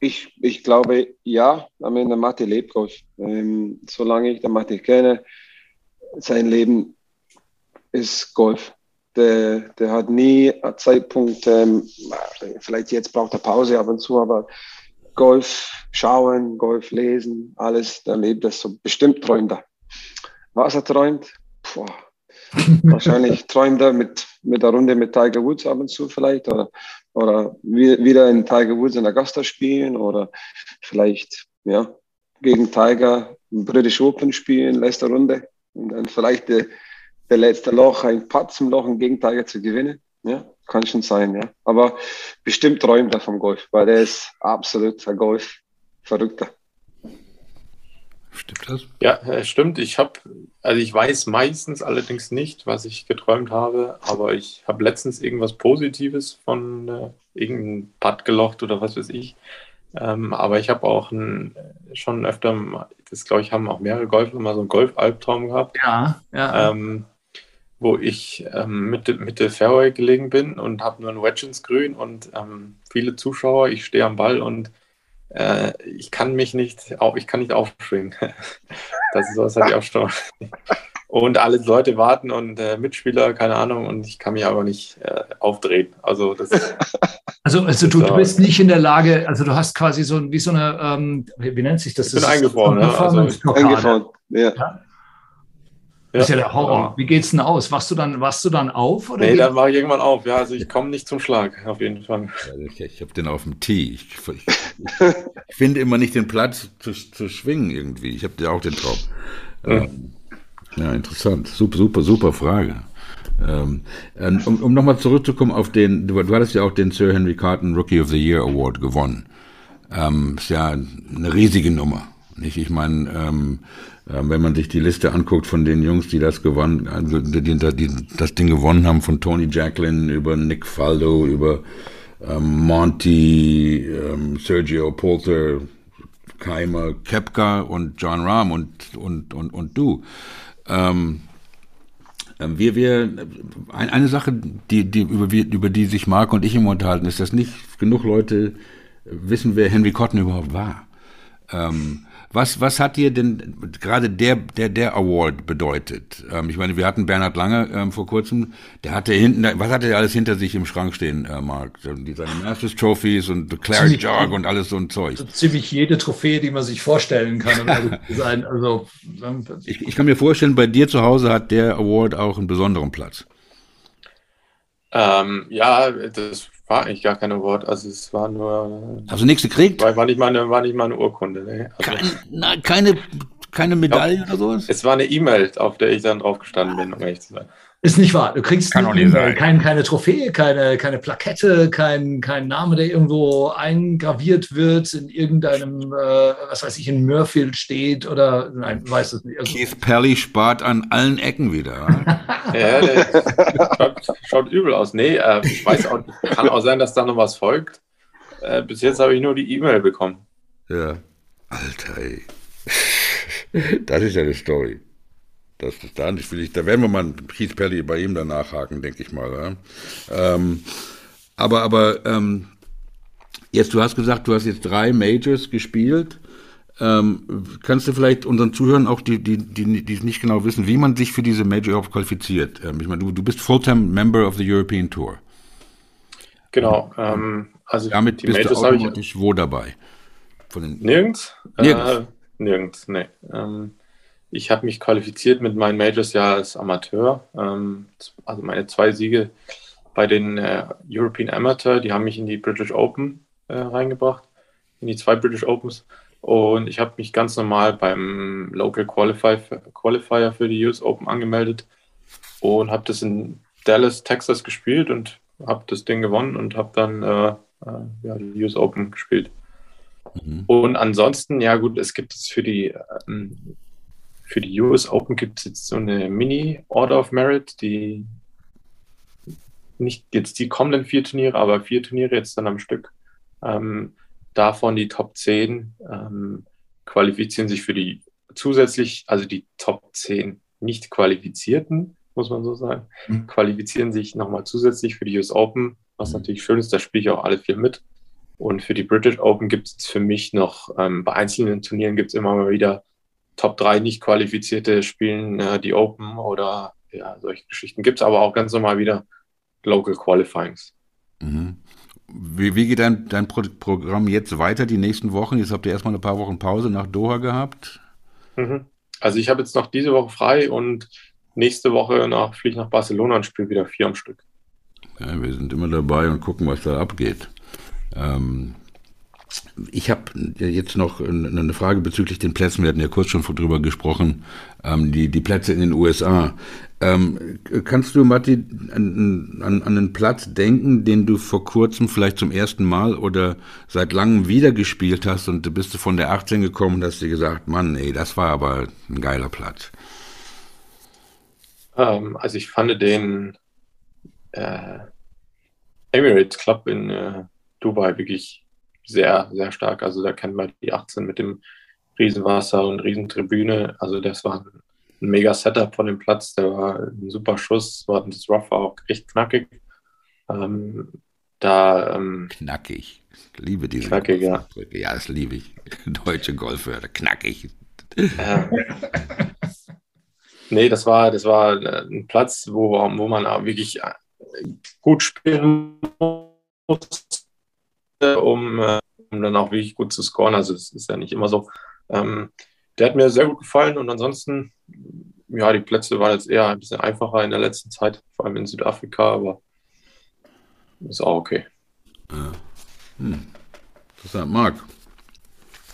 Ich, ich glaube, ja, am Ende Mathe lebt Golf. Ähm, solange ich den Mathe kenne, sein Leben ist Golf. Der, der hat nie einen Zeitpunkt, ähm, vielleicht jetzt braucht er Pause ab und zu, aber Golf schauen, Golf lesen, alles, dann lebt das so. Bestimmt träumt er. Was er träumt? Puh. Wahrscheinlich träumt er mit, mit der Runde mit Tiger Woods ab und zu vielleicht oder, oder wieder in Tiger Woods in Augusta spielen oder vielleicht ja, gegen Tiger im British Open spielen, letzte Runde und dann vielleicht der, der letzte Loch, ein Putt zum Loch um gegen Tiger zu gewinnen. Ja, kann schon sein, ja. Aber bestimmt träumt er vom Golf, weil er ist absolut ein Golf-Verrückter. Stimmt das? Ja, stimmt. Ich habe, also ich weiß meistens allerdings nicht, was ich geträumt habe, aber ich habe letztens irgendwas Positives von äh, irgendeinem Putt gelocht oder was weiß ich. Ähm, aber ich habe auch ein, schon öfter, das glaube ich, haben auch mehrere Golfer mal so einen Golf-Albtraum gehabt. Ja, ja. Ähm, wo ich ähm, Mitte, Mitte Fairway gelegen bin und habe nur ein Wedge ins Grün und ähm, viele Zuschauer. Ich stehe am Ball und äh, ich kann mich nicht, auch, ich kann nicht aufschwingen. das ist sowas hatte ich auch schon. Und alle Leute warten und äh, Mitspieler, keine Ahnung, und ich kann mich aber nicht äh, aufdrehen. Also das. Also, also du, du bist nicht in der Lage, also du hast quasi so wie so eine, ähm, wie, wie, nennt sich das? Ich bin das eingefroren, ja. Also, eingefroren, ja. ja. Das ist ja der Horror. Wie geht's denn aus? Wachst du dann, wachst du dann auf? Oder nee, dann mache ich irgendwann auf. Ja, also ich komme nicht zum Schlag, auf jeden Fall. Ich, ich habe den auf dem Tee. Ich, ich, ich, finde immer nicht den Platz zu, zu schwingen irgendwie. Ich habe ja auch den Traum. Ähm, ja, interessant. Super, super, super Frage. Ähm, ähm um, um nochmal zurückzukommen auf den, du, du, hattest ja auch den Sir Henry Carton Rookie of the Year Award gewonnen. Ähm, ist ja eine riesige Nummer. Nicht? Ich meine, ähm, wenn man sich die Liste anguckt von den Jungs, die das gewonnen, also die, die, das Ding gewonnen haben, von Tony Jacqueline über Nick Faldo, über ähm, Monty, ähm, Sergio Polter, Keimer, Kepka und John Rahm und, und, und, und du. Ähm, ähm, wir, wir, eine Sache, die, die, über, über die sich Marc und ich immer unterhalten, ist, dass nicht genug Leute wissen, wer Henry Cotton überhaupt war. Ähm, was, was hat dir denn gerade der, der, der Award bedeutet? Ähm, ich meine, wir hatten Bernhard Lange ähm, vor kurzem, der hatte hinten, was hatte er alles hinter sich im Schrank stehen, äh, Marc? Die, seine Masters Trophies und The Claret Jog und alles so ein Zeug. So ziemlich jede Trophäe, die man sich vorstellen kann. Um sein. Also, ähm, ich, ich kann mir vorstellen, bei dir zu Hause hat der Award auch einen besonderen Platz. Ähm, ja, das war eigentlich gar kein Award. Also es war nur. Hast du nichts gekriegt? War, war, nicht, mal eine, war nicht mal eine Urkunde. Ne? Also, Kein, na, keine, keine Medaille oder sowas? Es war eine E-Mail, auf der ich dann drauf gestanden bin, um ehrlich zu sein. Ist nicht wahr. Du kriegst Kann nie, kein, keine Trophäe, keine, keine Plakette, kein, kein Name, der irgendwo eingraviert wird, in irgendeinem, äh, was weiß ich, in Murfield steht oder, nein, weiß es nicht. Also, Keith Pelly spart an allen Ecken wieder. ja, schaut, schaut, übel aus. Nee, äh, ich weiß auch, kann auch sein, dass da noch was folgt. Äh, bis jetzt habe ich nur die E-Mail bekommen. Ja. Alter, ey. Das ist ja eine Story. Das ist da nicht will ich, da werden wir mal Keith Pelly bei ihm danach haken, denke ich mal. Ja. Ähm, aber aber ähm, jetzt, du hast gesagt, du hast jetzt drei Majors gespielt. Ähm, kannst du vielleicht unseren Zuhörern auch, die, die, die, die nicht genau wissen, wie man sich für diese Major auch qualifiziert? Ähm, ich meine, du, du bist Fulltime Member of the European Tour. Genau. Ähm, also Damit bist Majors du automatisch wo dabei? nirgends? Nirgends. Äh, nirgends, nee. Ich habe mich qualifiziert mit meinen Majors ja als Amateur. Ähm, also meine zwei Siege bei den äh, European Amateur, die haben mich in die British Open äh, reingebracht, in die zwei British Opens. Und ich habe mich ganz normal beim Local Qualifier, Qualifier für die US Open angemeldet und habe das in Dallas, Texas gespielt und habe das Ding gewonnen und habe dann äh, äh, ja, die US Open gespielt. Mhm. Und ansonsten, ja gut, es gibt es für die ähm, für die US Open gibt es jetzt so eine Mini-Order of Merit, die nicht jetzt die kommenden vier Turniere, aber vier Turniere jetzt dann am Stück. Ähm, davon die Top 10 ähm, qualifizieren sich für die zusätzlich, also die Top 10 nicht qualifizierten, muss man so sagen, mhm. qualifizieren sich nochmal zusätzlich für die US Open, was mhm. natürlich schön ist, da spiele ich auch alle vier mit. Und für die British Open gibt es für mich noch, ähm, bei einzelnen Turnieren gibt es immer mal wieder Top 3 nicht qualifizierte spielen äh, die Open oder ja, solche Geschichten gibt es aber auch ganz normal wieder Local Qualifyings. Mhm. Wie, wie, geht dein, dein Pro Programm jetzt weiter, die nächsten Wochen? Jetzt habt ihr erstmal ein paar Wochen Pause nach Doha gehabt. Mhm. Also ich habe jetzt noch diese Woche frei und nächste Woche nach, fliege ich nach Barcelona und spiele wieder vier am Stück. Ja, wir sind immer dabei und gucken, was da abgeht. Ähm, ich habe jetzt noch eine Frage bezüglich den Plätzen. Wir hatten ja kurz schon drüber gesprochen, ähm, die, die Plätze in den USA. Ähm, kannst du, Matti, an, an, an einen Platz denken, den du vor kurzem vielleicht zum ersten Mal oder seit langem wieder gespielt hast und du bist von der 18 gekommen und hast dir gesagt, Mann, ey, das war aber ein geiler Platz? Ähm, also ich fand den äh, Emirates Club in äh, Dubai wirklich sehr, sehr stark. Also da kennt man die 18 mit dem Riesenwasser und Riesentribüne. Also das war ein, mega Setup von dem Platz. Der war ein super Schuss. War das Rough war auch echt knackig. Ähm, da ähm, knackig. Ich liebe diese knackig, ja. ja, das liebe ich. Deutsche Golfwörter, knackig. Ja. nee, das war, das war äh, ein Platz, wo, wo man auch wirklich äh, gut spielen muss um, äh, um dann auch wirklich gut zu scoren. Also es ist ja nicht immer so. Ähm, der hat mir sehr gut gefallen und ansonsten, ja, die Plätze waren jetzt eher ein bisschen einfacher in der letzten Zeit, vor allem in Südafrika, aber ist auch okay. Ja. Hm. Interessant, Marc.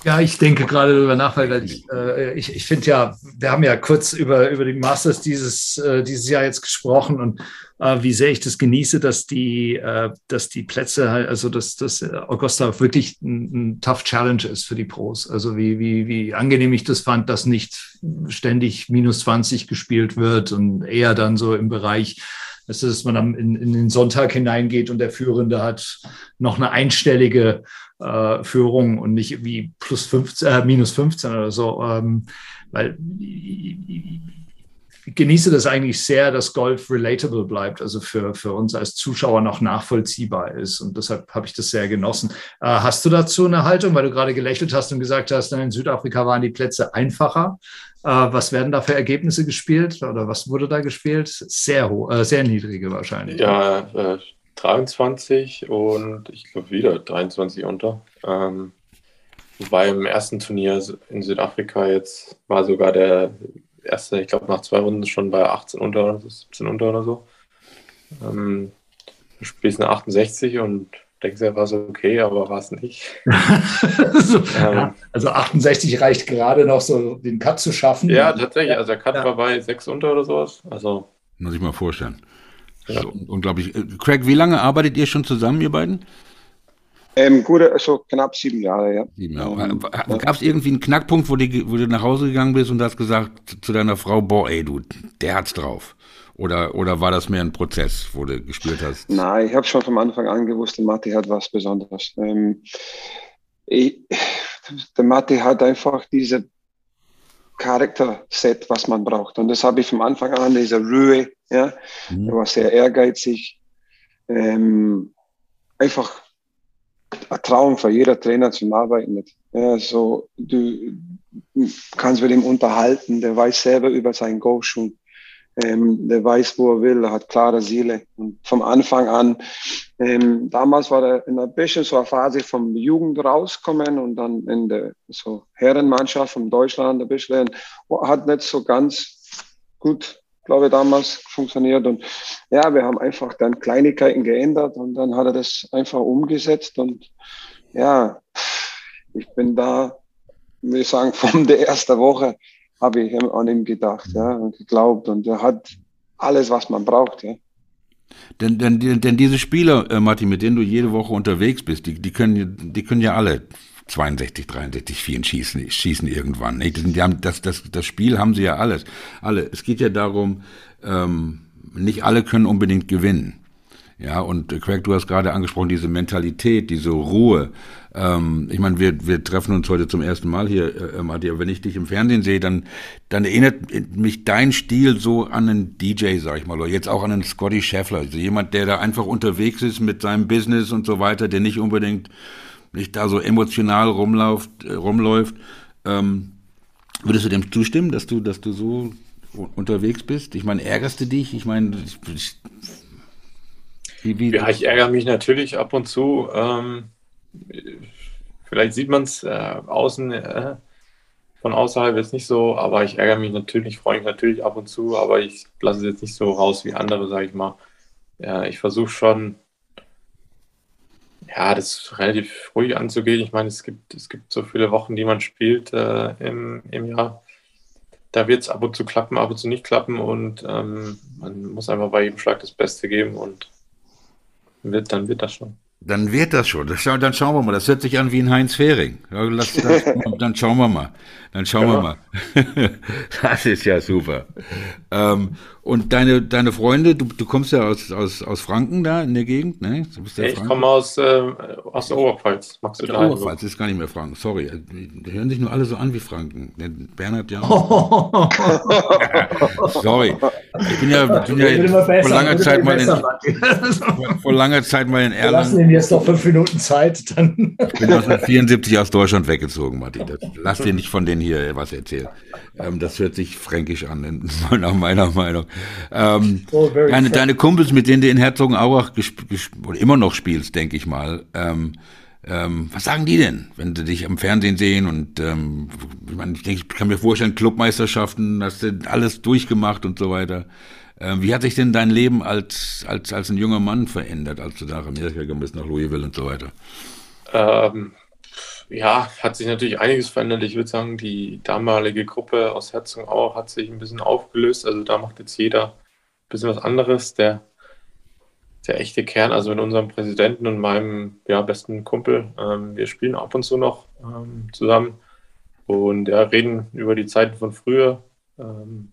Ja, ich denke gerade darüber nach, weil ich, äh, ich, ich finde ja, wir haben ja kurz über, über die Masters dieses, äh, dieses Jahr jetzt gesprochen und äh, wie sehr ich das genieße, dass die, äh, dass die Plätze, also dass, dass Augusta wirklich ein, ein, tough Challenge ist für die Pros. Also wie, wie, wie angenehm ich das fand, dass nicht ständig minus 20 gespielt wird und eher dann so im Bereich Das ist, dass man am, in, in, den Sonntag hineingeht und der Führende hat noch eine einstellige äh, Führung und nicht wie plus 15, äh, minus 15 oder so. Ähm, weil genieße das eigentlich sehr, dass Golf relatable bleibt, also für, für uns als Zuschauer noch nachvollziehbar ist. Und deshalb habe ich das sehr genossen. Äh, hast du dazu eine Haltung, weil du gerade gelächelt hast und gesagt hast, in Südafrika waren die Plätze einfacher? Äh, was werden da für Ergebnisse gespielt oder was wurde da gespielt? Sehr hoch, äh, sehr niedrige wahrscheinlich. Ja, 23 äh, und ich glaube wieder 23 unter. Ähm, wobei im ersten Turnier in Südafrika jetzt war sogar der erste, ich glaube, nach zwei Runden schon bei 18 unter oder 17 unter oder so. Ähm, du spielst eine 68 und denkst ja, war so okay, aber war es nicht. so, ähm, ja, also 68 reicht gerade noch so, den Cut zu schaffen. Ja, tatsächlich. Also der Cut ja. war bei 6 unter oder sowas. Also, Muss ich mal vorstellen. Ja. So, unglaublich. Äh, Craig, wie lange arbeitet ihr schon zusammen, ihr beiden? Ähm, gute, also knapp sieben Jahre, ja. Sieben Jahre. Ähm, Gab es irgendwie einen Knackpunkt, wo, die, wo, du nach Hause gegangen bist und hast gesagt zu deiner Frau, boah, ey, du, der hat's drauf? Oder, oder war das mehr ein Prozess, wo du gespielt hast? Nein, ich habe schon von Anfang an gewusst, der Matti hat was Besonderes. Ähm, ich, der Matti hat einfach diese Charakter-Set, was man braucht. Und das habe ich von Anfang an, diese Ruhe, ja. Mhm. Er war sehr ehrgeizig. Ähm, einfach ein Traum für jeder Trainer zum Arbeiten. Ja, so, du kannst mit ihm unterhalten, der weiß selber über sein Go schon. Ähm, der weiß, wo er will, er hat klare Seele. Und vom Anfang an, ähm, damals war er in ein bisschen so eine Phase vom Jugend rauskommen und dann in der so Herrenmannschaft von Deutschland ein bisschen, hat nicht so ganz gut glaube ich, damals funktioniert. Und ja, wir haben einfach dann Kleinigkeiten geändert und dann hat er das einfach umgesetzt. Und ja, ich bin da, würde ich sagen, von der ersten Woche habe ich an ihm gedacht ja, und geglaubt. Und er hat alles, was man braucht. Ja. Denn, denn, denn diese Spieler, äh, Martin, mit denen du jede Woche unterwegs bist, die, die, können, die können ja alle 62, 63, 4 schießen, schießen irgendwann. Die haben, das, das, das Spiel haben sie ja alles. Alle. Es geht ja darum, ähm, nicht alle können unbedingt gewinnen. Ja, und äh, Craig, du hast gerade angesprochen, diese Mentalität, diese Ruhe. Ähm, ich meine, wir, wir treffen uns heute zum ersten Mal hier, äh, Matthias. Wenn ich dich im Fernsehen sehe, dann, dann erinnert mich dein Stil so an einen DJ, sag ich mal, oder jetzt auch an einen Scotty Scheffler. Also jemand, der da einfach unterwegs ist mit seinem Business und so weiter, der nicht unbedingt nicht da so emotional rumläuft, äh, rumläuft. Ähm, würdest du dem zustimmen, dass du, dass du so unterwegs bist? Ich meine, ärgerst du dich? Ich meine, ich, wie, wie, ja, ich ärgere mich natürlich ab und zu. Ähm, vielleicht sieht man es äh, außen äh, von außerhalb jetzt nicht so, aber ich ärgere mich natürlich, freue mich natürlich ab und zu, aber ich lasse es jetzt nicht so raus wie andere, sage ich mal. Ja, ich versuche schon ja, das ist relativ ruhig anzugehen. Ich meine, es gibt, es gibt so viele Wochen, die man spielt äh, im, im Jahr. Da wird es ab und zu klappen, ab und zu nicht klappen und ähm, man muss einfach bei jedem Schlag das Beste geben und wird, dann wird das schon. Dann wird das schon. dann schauen wir mal. Das hört sich an wie ein Heinz Fehring. dann schauen wir mal. Dann schauen ja. wir mal. das ist ja super. Ähm, und deine, deine Freunde, du, du kommst ja aus, aus, aus Franken da in der Gegend, ne? Ja ich komme aus, äh, aus der Oberpfalz. Magst du der Oberpfalz ist gar nicht mehr Franken, sorry. Die hören sich nur alle so an wie Franken. Bernhard ja. sorry. Ich bin ja, bin ja vor langer Zeit mal in, vor langer Zeit mal in Erlangen. Wir lassen ihm jetzt noch fünf Minuten Zeit, dann. ich bin 1974 aus Deutschland weggezogen, Martin. Lass dir nicht von denen hier was erzählen. Ähm, das hört sich fränkisch an, nach meiner Meinung. Ähm, oh, deine, deine, Kumpels, mit denen du in Herzogenaurach oder immer noch spielst, denke ich mal, ähm, ähm, was sagen die denn, wenn sie dich am Fernsehen sehen? Und ähm, ich, meine, ich, denke, ich kann mir vorstellen, Clubmeisterschaften, hast du alles durchgemacht und so weiter. Ähm, wie hat sich denn dein Leben als, als, als ein junger Mann verändert, als du nach Amerika gekommen bist, nach Louisville und so weiter? Ähm, ja, hat sich natürlich einiges verändert. Ich würde sagen, die damalige Gruppe aus Herzogenaurach hat sich ein bisschen aufgelöst. Also da macht jetzt jeder ein bisschen was anderes. Der, der echte Kern, also mit unserem Präsidenten und meinem ja, besten Kumpel, ähm, wir spielen ab und zu noch ähm, zusammen und ja, reden über die Zeiten von früher. Ähm,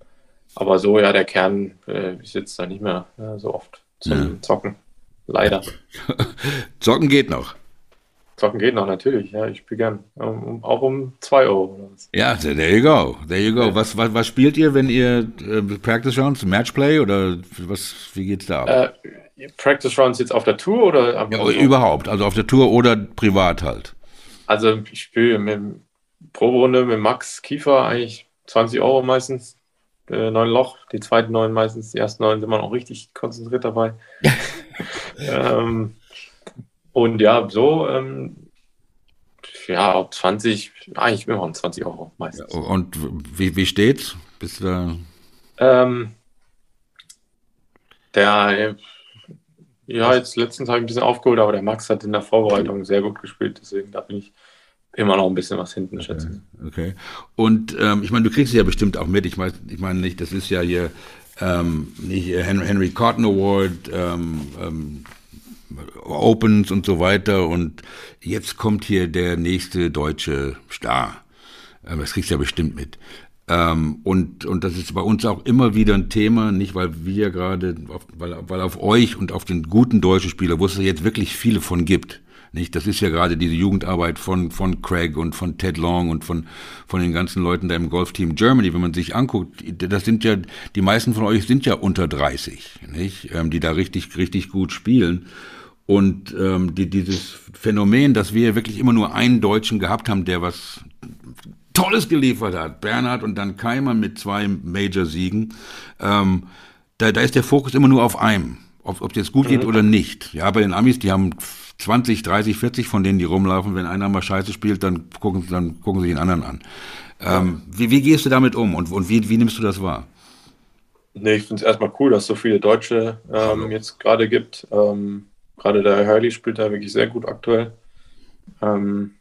aber so, ja, der Kern äh, ist jetzt da nicht mehr äh, so oft zum ja. Zocken. Leider. Zocken geht noch. Zocken geht noch, natürlich. Ja, ich spiele gern. Um, auch um 2 Euro. Ja, there you go. There you go. Was, was, was spielt ihr, wenn ihr äh, Practice Rounds? Matchplay oder was, wie geht's da ab? Äh, Practice Rounds jetzt auf der Tour oder? Ja, überhaupt. Also auf der Tour oder privat halt. Also ich spiele mit Proberunde mit Max Kiefer eigentlich 20 Euro meistens. Äh, neun Loch, die zweiten neun meistens, die ersten neun sind man auch richtig konzentriert dabei. ähm, und ja, so, ähm, ja, 20, eigentlich immer um 20 Euro meistens. Und wie, wie steht's? Bist du da? Ähm, der, ja, jetzt letztens habe ich ein bisschen aufgeholt, aber der Max hat in der Vorbereitung sehr gut gespielt, deswegen da bin ich immer noch ein bisschen was hinten, okay. schätze Okay. Und ähm, ich meine, du kriegst es ja bestimmt auch mit. Ich meine, ich meine nicht, das ist ja hier ähm, nicht Henry, Henry Cotton Award, ähm, ähm, Opens und so weiter. Und jetzt kommt hier der nächste deutsche Star. Ähm, das kriegst du ja bestimmt mit. Ähm, und, und das ist bei uns auch immer wieder ein Thema, nicht weil wir gerade, weil, weil auf euch und auf den guten deutschen Spieler, wo es jetzt wirklich viele von gibt, nicht? Das ist ja gerade diese Jugendarbeit von, von Craig und von Ted Long und von, von den ganzen Leuten da im Golfteam Germany. Wenn man sich anguckt, das sind ja, die meisten von euch sind ja unter 30, nicht? Ähm, die da richtig, richtig gut spielen. Und ähm, die, dieses Phänomen, dass wir wirklich immer nur einen Deutschen gehabt haben, der was Tolles geliefert hat, Bernhard und dann Keimer mit zwei Major-Siegen, ähm, da, da ist der Fokus immer nur auf einem, ob es jetzt gut geht mhm. oder nicht. Ja, bei den Amis, die haben 20, 30, 40 von denen, die rumlaufen, wenn einer mal Scheiße spielt, dann gucken, dann gucken sie den anderen an. Ähm, wie, wie, gehst du damit um und, und wie, wie, nimmst du das wahr? Nee, ich finde es erstmal cool, dass es so viele Deutsche ähm, jetzt gerade gibt. Ähm, gerade der Hurley spielt da wirklich sehr gut aktuell. Ähm,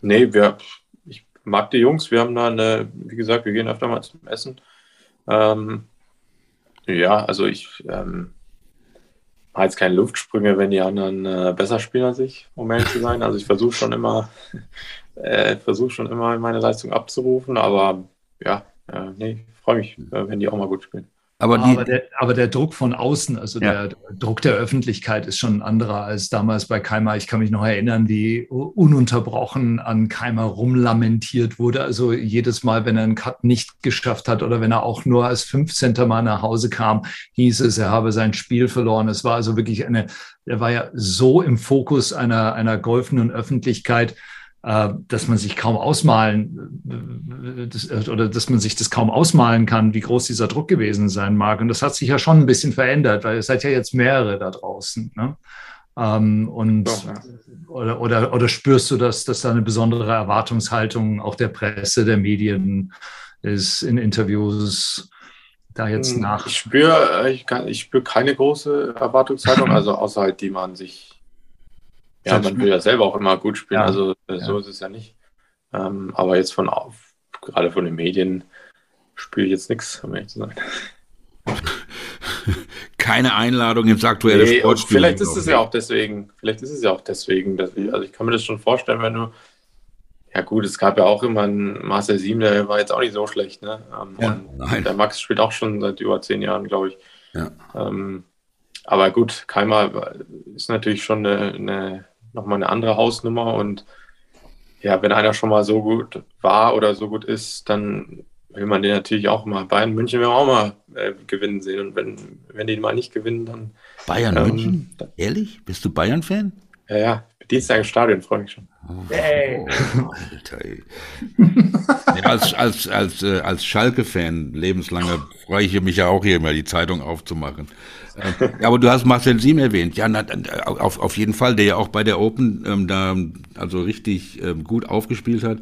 nee, wir, ich mag die Jungs. Wir haben da eine, wie gesagt, wir gehen öfter mal zum Essen. Ähm, ja, also ich, ähm, mache jetzt keine Luftsprünge, wenn die anderen äh, besser spielen als ich, um ehrlich zu sein. Also ich versuche schon immer, äh, versuche schon immer meine Leistung abzurufen, aber ja, äh, nee, freue mich, äh, wenn die auch mal gut spielen. Aber, die, aber, der, aber, der, Druck von außen, also ja. der Druck der Öffentlichkeit ist schon ein anderer als damals bei Keimer. Ich kann mich noch erinnern, wie ununterbrochen an Keimer rumlamentiert wurde. Also jedes Mal, wenn er einen Cut nicht geschafft hat oder wenn er auch nur als 15. Mal nach Hause kam, hieß es, er habe sein Spiel verloren. Es war also wirklich eine, er war ja so im Fokus einer, einer golfenden Öffentlichkeit äh, dass man sich kaum ausmalen äh, oder dass man sich das kaum ausmalen kann, wie groß dieser Druck gewesen sein mag. Und das hat sich ja schon ein bisschen verändert, weil es seid ja jetzt mehrere da draußen. Ne? Ähm, und oder, oder, oder spürst du, dass, dass da eine besondere Erwartungshaltung auch der Presse, der Medien ist in Interviews? Da jetzt hm, nach. Ich spüre ich, ich spür keine große Erwartungshaltung, also außer halt die man sich ja, man will ja selber auch immer gut spielen, ja. also äh, so ja. ist es ja nicht. Ähm, aber jetzt von auf, gerade von den Medien spiele ich jetzt nichts, um ehrlich zu sein. Keine Einladung ins aktuelle nee, Sportspiel. Vielleicht ist es ja auch deswegen, vielleicht ist es ja auch deswegen, dass ich, also ich kann mir das schon vorstellen, wenn du, ja gut, es gab ja auch immer einen Marcel Sieben, der war jetzt auch nicht so schlecht, ne? Ähm, ja, und der Max spielt auch schon seit über zehn Jahren, glaube ich. Ja. Ähm, aber gut, Keimer ist natürlich schon eine, eine nochmal eine andere Hausnummer. Und ja, wenn einer schon mal so gut war oder so gut ist, dann will man den natürlich auch mal. Bayern München will man auch mal äh, gewinnen sehen. Und wenn, wenn die mal nicht gewinnen, dann. Bayern ähm, München? Ehrlich? Bist du Bayern-Fan? Ja, ja. Dienstag im Stadion, freue mich schon. Oh, hey. Alter, ey. ja, als als, als, äh, als Schalke-Fan, lebenslanger, freue ich mich ja auch hier mal die Zeitung aufzumachen. Ja, aber du hast Marcel Siem erwähnt. Ja, na, auf, auf jeden Fall, der ja auch bei der Open ähm, da also richtig ähm, gut aufgespielt hat.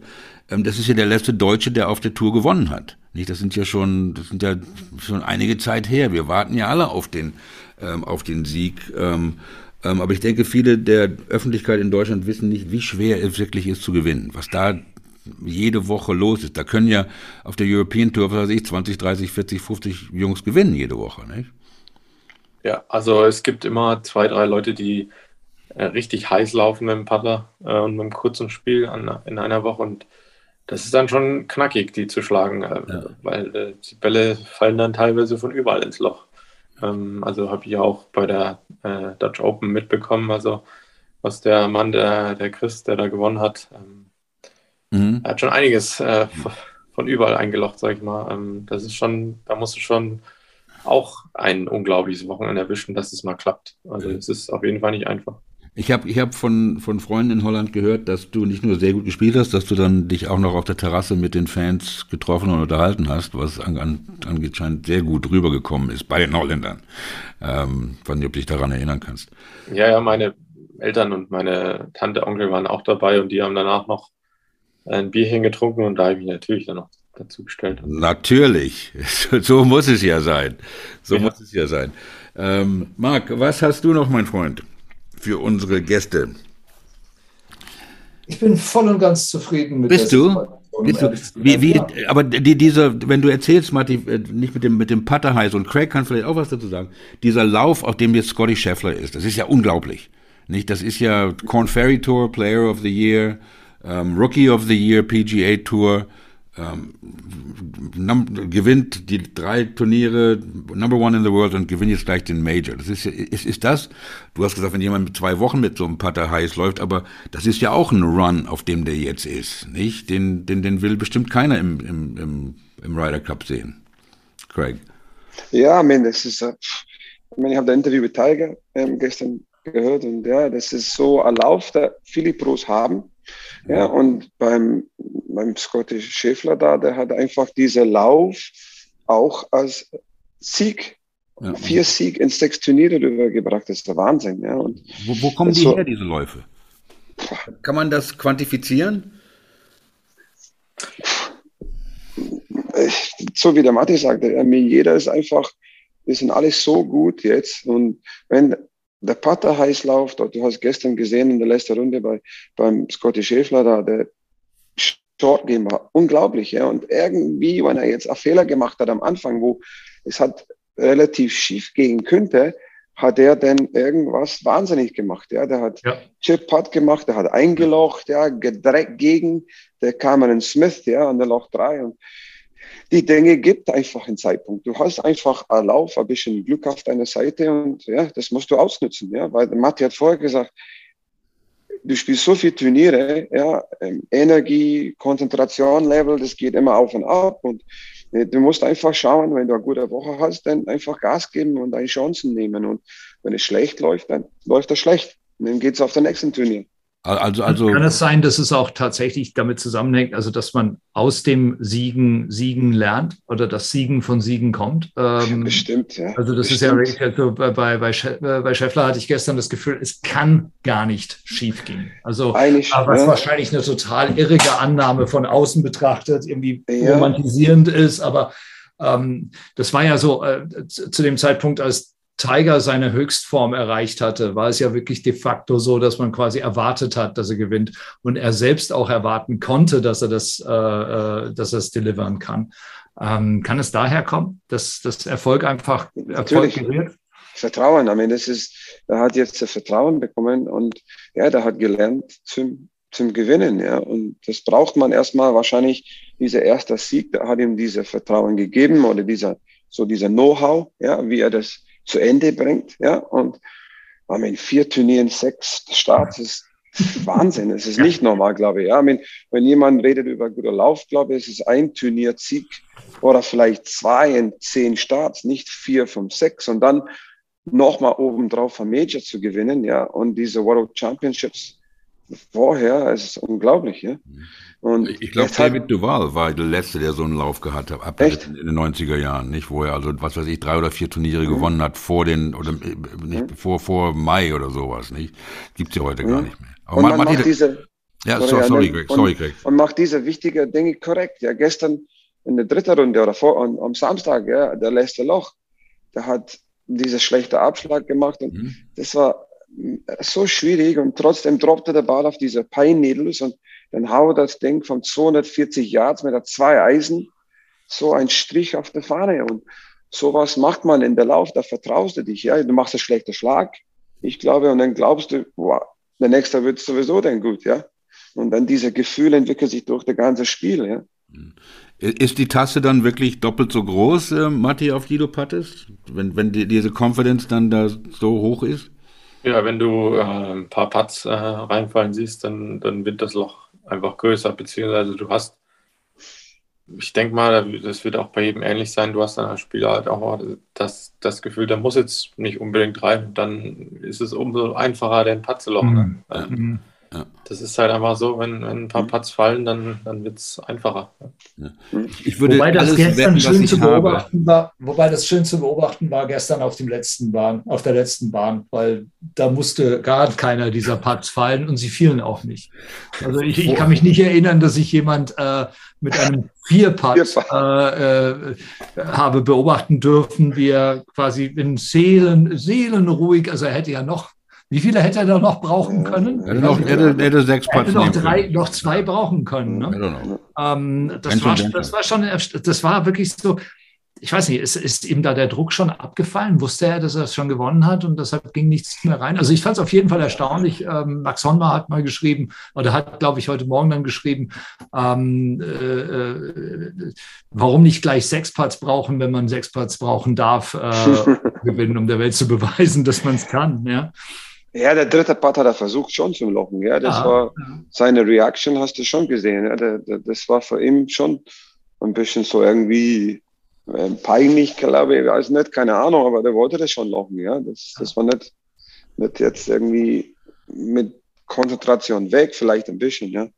Ähm, das ist ja der letzte Deutsche, der auf der Tour gewonnen hat. Nicht, das sind ja schon, das sind ja schon einige Zeit her. Wir warten ja alle auf den, ähm, auf den Sieg. Ähm, ähm, aber ich denke, viele der Öffentlichkeit in Deutschland wissen nicht, wie schwer es wirklich ist zu gewinnen. Was da jede Woche los ist. Da können ja auf der European Tour, was weiß ich, 20, 30, 40, 50 Jungs gewinnen jede Woche, nicht? Ja, also es gibt immer zwei, drei Leute, die äh, richtig heiß laufen mit dem Putter äh, und mit dem kurzen Spiel an, in einer Woche und das ist dann schon knackig, die zu schlagen, äh, ja. weil äh, die Bälle fallen dann teilweise von überall ins Loch. Ähm, also habe ich auch bei der äh, Dutch Open mitbekommen, also was der Mann, der, der Chris, der da gewonnen hat, ähm, mhm. hat schon einiges äh, von überall eingelocht, sag ich mal. Ähm, das ist schon, da musst du schon auch ein unglaubliches Wochenende erwischen, dass es mal klappt. Also es ist auf jeden Fall nicht einfach. Ich habe ich hab von, von Freunden in Holland gehört, dass du nicht nur sehr gut gespielt hast, dass du dann dich auch noch auf der Terrasse mit den Fans getroffen und unterhalten hast, was an, an, anscheinend sehr gut rübergekommen ist bei den Holländern. Ähm, weiß nicht, ob du dich daran erinnern kannst. Ja, ja, meine Eltern und meine Tante, Onkel waren auch dabei und die haben danach noch ein Bierchen getrunken und da habe ich mich natürlich dann noch dazu gestellt. Natürlich, so muss es ja sein. So ja. muss es ja sein. Ähm, Marc, was hast du noch, mein Freund? für unsere Gäste? Ich bin voll und ganz zufrieden mit Bist du? Bist du? Wie, wie, aber die, dieser, wenn du erzählst, Marty, äh, nicht mit dem, mit dem Putter heiß und Craig kann vielleicht auch was dazu sagen. Dieser Lauf, auf dem jetzt Scotty Scheffler ist, das ist ja unglaublich. Nicht? Das ist ja Corn Ferry Tour, Player of the Year, um, ähm, Rookie of the Year, PGA Tour, ähm, gewinnt die drei Turniere, Number One in the World und gewinnt jetzt gleich den Major. Das ist, ist, ist das, du hast gesagt, wenn jemand mit zwei Wochen mit so einem Putter heiß läuft, aber das ist ja auch ein Run, auf dem der jetzt ist, nicht? Den, den, den will bestimmt keiner im, im, im, im Ryder Cup sehen. Craig. Ja, ich meine, das ist, äh, ich, meine, ich habe das Interview mit Tiger ähm, gestern gehört und ja, das ist so ein Lauf, der viele Pros haben. Ja, und beim, beim Scottish Schäfler da, der hat einfach diesen Lauf auch als Sieg, ja. vier Sieg in sechs Turniere übergebracht. Das ist der Wahnsinn. Ja. Und wo, wo kommen die so, her, diese Läufe? Kann man das quantifizieren? So wie der Matti sagte, jeder ist einfach, wir sind alles so gut jetzt. Und wenn der Pater heiß läuft, du hast gestern gesehen in der letzten Runde bei, beim Scotty Schäfler da, der Short Game war unglaublich, ja. Und irgendwie, wenn er jetzt einen Fehler gemacht hat am Anfang, wo es hat relativ schief gehen könnte, hat er dann irgendwas wahnsinnig gemacht, ja. Der hat ja. Chip Putt gemacht, der hat eingelocht, ja, gedreckt gegen der Cameron Smith, ja, an der Loch 3 und die Dinge gibt einfach einen Zeitpunkt. Du hast einfach einen Lauf, ein bisschen Glück auf deiner Seite und ja, das musst du ausnutzen, ja, weil Matti hat vorher gesagt, du spielst so viele Turniere, ja, ähm, Energie, Konzentration, Level, das geht immer auf und ab und äh, du musst einfach schauen, wenn du eine gute Woche hast, dann einfach Gas geben und deine Chancen nehmen und wenn es schlecht läuft, dann läuft das schlecht und dann geht's auf den nächsten Turnier. Also, also kann es sein, dass es auch tatsächlich damit zusammenhängt, also dass man aus dem Siegen Siegen lernt oder das Siegen von Siegen kommt? Ähm, Bestimmt, ja. Also das Bestimmt. ist ja also bei, bei, bei, bei Scheffler hatte ich gestern das Gefühl, es kann gar nicht schief gehen. Also Eigentlich, was ja. wahrscheinlich eine total irrige Annahme von außen betrachtet, irgendwie ja. romantisierend ist, aber ähm, das war ja so äh, zu dem Zeitpunkt, als Tiger seine Höchstform erreicht hatte, war es ja wirklich de facto so, dass man quasi erwartet hat, dass er gewinnt und er selbst auch erwarten konnte, dass er das, äh, äh dass er es delivern kann. Ähm, kann es daher kommen, dass das Erfolg einfach Erfolg gerührt? Vertrauen. I mean, das ist, er hat jetzt das Vertrauen bekommen und ja, der hat gelernt zum, zum Gewinnen. Ja, und das braucht man erstmal wahrscheinlich. Dieser erste Sieg, der hat ihm dieses Vertrauen gegeben oder dieser, so dieser Know-how, ja, wie er das zu Ende bringt. Ja, und haben in vier Turnieren sechs Starts ist Wahnsinn. Es ist ja. nicht normal, glaube ich. Ja, wenn, wenn jemand redet über guter Lauf, glaube ich, es ist ein Turniersieg oder vielleicht zwei in zehn Starts, nicht vier, fünf, sechs und dann nochmal obendrauf ein Major zu gewinnen, ja, und diese World Championships vorher, es ist unglaublich, ja. Und ich glaube, David Duval war der Letzte, der so einen Lauf gehabt hat, ab in den 90er Jahren, nicht? Wo er also, was weiß ich, drei oder vier Turniere mhm. gewonnen hat vor den, oder äh, nicht, mhm. vor, vor Mai oder sowas, nicht? Gibt's ja heute mhm. gar nicht mehr. Aber und man, man macht diese, ja, sorry, sorry, Greg, sorry, Greg. Und, macht diese wichtigen Dinge korrekt. Ja, gestern in der dritten Runde oder vor, am, am Samstag, ja, der letzte Loch, der hat diese schlechte Abschlag gemacht und mhm. das war so schwierig und trotzdem droppte der Ball auf diese Pine Needles und dann haut das Ding von 240 Yards mit der zwei Eisen so ein Strich auf der Fahne und sowas macht man in der Lauf, da vertraust du dich, ja, du machst einen schlechten Schlag, ich glaube, und dann glaubst du, wow, der nächste wird sowieso dann gut, ja. Und dann diese Gefühle entwickelt sich durch das ganze Spiel. Ja. Ist die Tasse dann wirklich doppelt so groß, äh, Matti, auf die du pattest? Wenn, wenn die, diese Confidence dann da so hoch ist? Ja, wenn du äh, ein paar Putts äh, reinfallen siehst, dann, dann wird das Loch einfach größer, beziehungsweise du hast, ich denke mal, das wird auch bei jedem ähnlich sein, du hast dann als Spieler halt auch das, das Gefühl, der muss jetzt nicht unbedingt rein, dann ist es umso einfacher, den Putt zu lochen. Mhm. Ähm, ja. Das ist halt einfach so, wenn, wenn ein paar Putts fallen, dann, dann wird es einfacher. Ja. Ich würde wobei das gestern wetten, schön zu beobachten war, wobei das schön zu beobachten war gestern auf dem letzten Bahn, auf der letzten Bahn, weil da musste gar keiner dieser Putts fallen und sie fielen auch nicht. Also ich, ich kann mich nicht erinnern, dass ich jemand äh, mit einem Vierpad äh, äh, habe beobachten dürfen, wie er quasi in Seelen, seelenruhig, also er hätte ja noch wie viele hätte er da noch brauchen können? Er hätte, noch, hätte, hätte sechs er hätte noch drei, noch zwei brauchen können. Ne? Ähm, das, war, das war schon, das war wirklich so, ich weiß nicht, ist, ist ihm da der Druck schon abgefallen? Wusste er, dass er es schon gewonnen hat und deshalb ging nichts mehr rein? Also ich fand es auf jeden Fall erstaunlich. Ähm, Max Honma hat mal geschrieben, oder hat, glaube ich, heute Morgen dann geschrieben, ähm, äh, äh, warum nicht gleich sechs Parts brauchen, wenn man sechs Parts brauchen darf, äh, gewinnen, um der Welt zu beweisen, dass man es kann. Ja. Ja, der dritte Part hat er versucht schon zu lochen. Ja, das ah, war seine Reaction, hast du schon gesehen. Ja, der, der, das war für ihn schon ein bisschen so irgendwie äh, peinlich, glaube ich, weiß nicht, keine Ahnung, aber der wollte das schon lochen. Ja, das, das war nicht, nicht jetzt irgendwie mit Konzentration weg, vielleicht ein bisschen. Ja.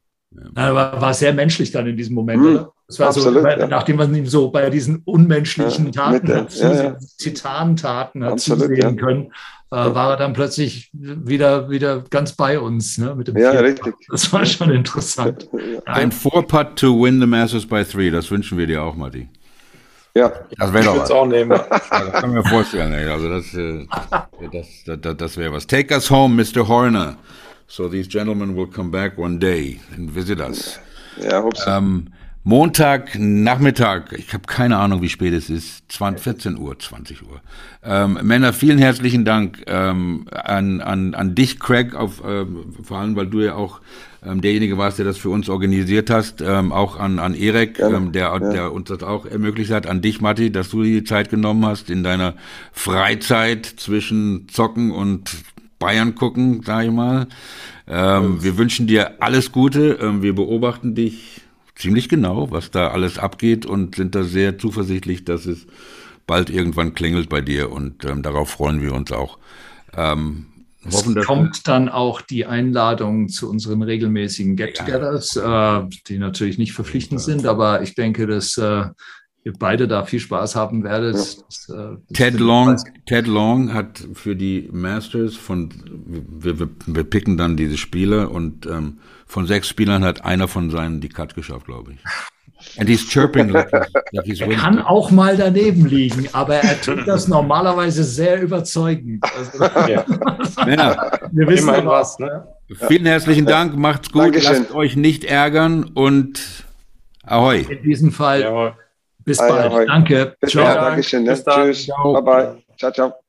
Ja, war, war sehr menschlich dann in diesem Moment, mhm. oder? Das war Absolut, so, ja. nachdem man ihm so bei diesen unmenschlichen ja, Taten, der, hat, ja, Titantaten hat Absolut, zusehen können, äh, war er dann plötzlich wieder, wieder ganz bei uns. Ne, mit dem ja, Vierpad. richtig. Das war schon interessant. Ein Four-Putt to win the Masters by three, das wünschen wir dir auch, Matti. Ja, das wäre doch was. auch nehmen. Ja, das kann ich mir vorstellen. Ey. Also das, äh, das, das, das wäre was. Take us home, Mr. Horner. So these gentlemen will come back one day and visit us. Ja, hope so. Ähm, Montag Nachmittag, ich habe keine Ahnung, wie spät es ist, 20, 14 Uhr, 20 Uhr. Ähm, Männer, vielen herzlichen Dank ähm, an, an, an dich, Craig, auf, ähm, vor allem, weil du ja auch ähm, derjenige warst, der das für uns organisiert hast, ähm, auch an, an Erik, ähm, der, ja. der uns das auch ermöglicht hat, an dich, Matti, dass du die Zeit genommen hast in deiner Freizeit zwischen Zocken und Bayern gucken, sage ich mal. Ähm, wir wünschen dir alles Gute. Ähm, wir beobachten dich ziemlich genau, was da alles abgeht und sind da sehr zuversichtlich, dass es bald irgendwann klingelt bei dir und ähm, darauf freuen wir uns auch. Ähm, hoffen, es kommt dann auch die Einladung zu unseren regelmäßigen Get-Togethers, ja. äh, die natürlich nicht verpflichtend sind, aber ich denke, dass äh, ihr beide da viel Spaß haben werdet. Ja. Das, äh, Ted Long, Ted Long hat für die Masters von, wir, wir, wir picken dann diese Spieler und ähm, von sechs Spielern hat einer von seinen die Cut geschafft, glaube ich. And he's chirping like he's, like he's er kann auch mal daneben liegen, aber er tut das normalerweise sehr überzeugend. Also, ja. ja. Wir wissen Immerhin was. Ne? Vielen herzlichen Dank, macht's gut, Dankeschön. lasst euch nicht ärgern und ahoi. In diesem Fall. Jawohl. Bis bald. Danke. Bis ciao. Ja, Dankeschön. Ne? Tschüss. Ciao. Bye bye. Ciao, ciao.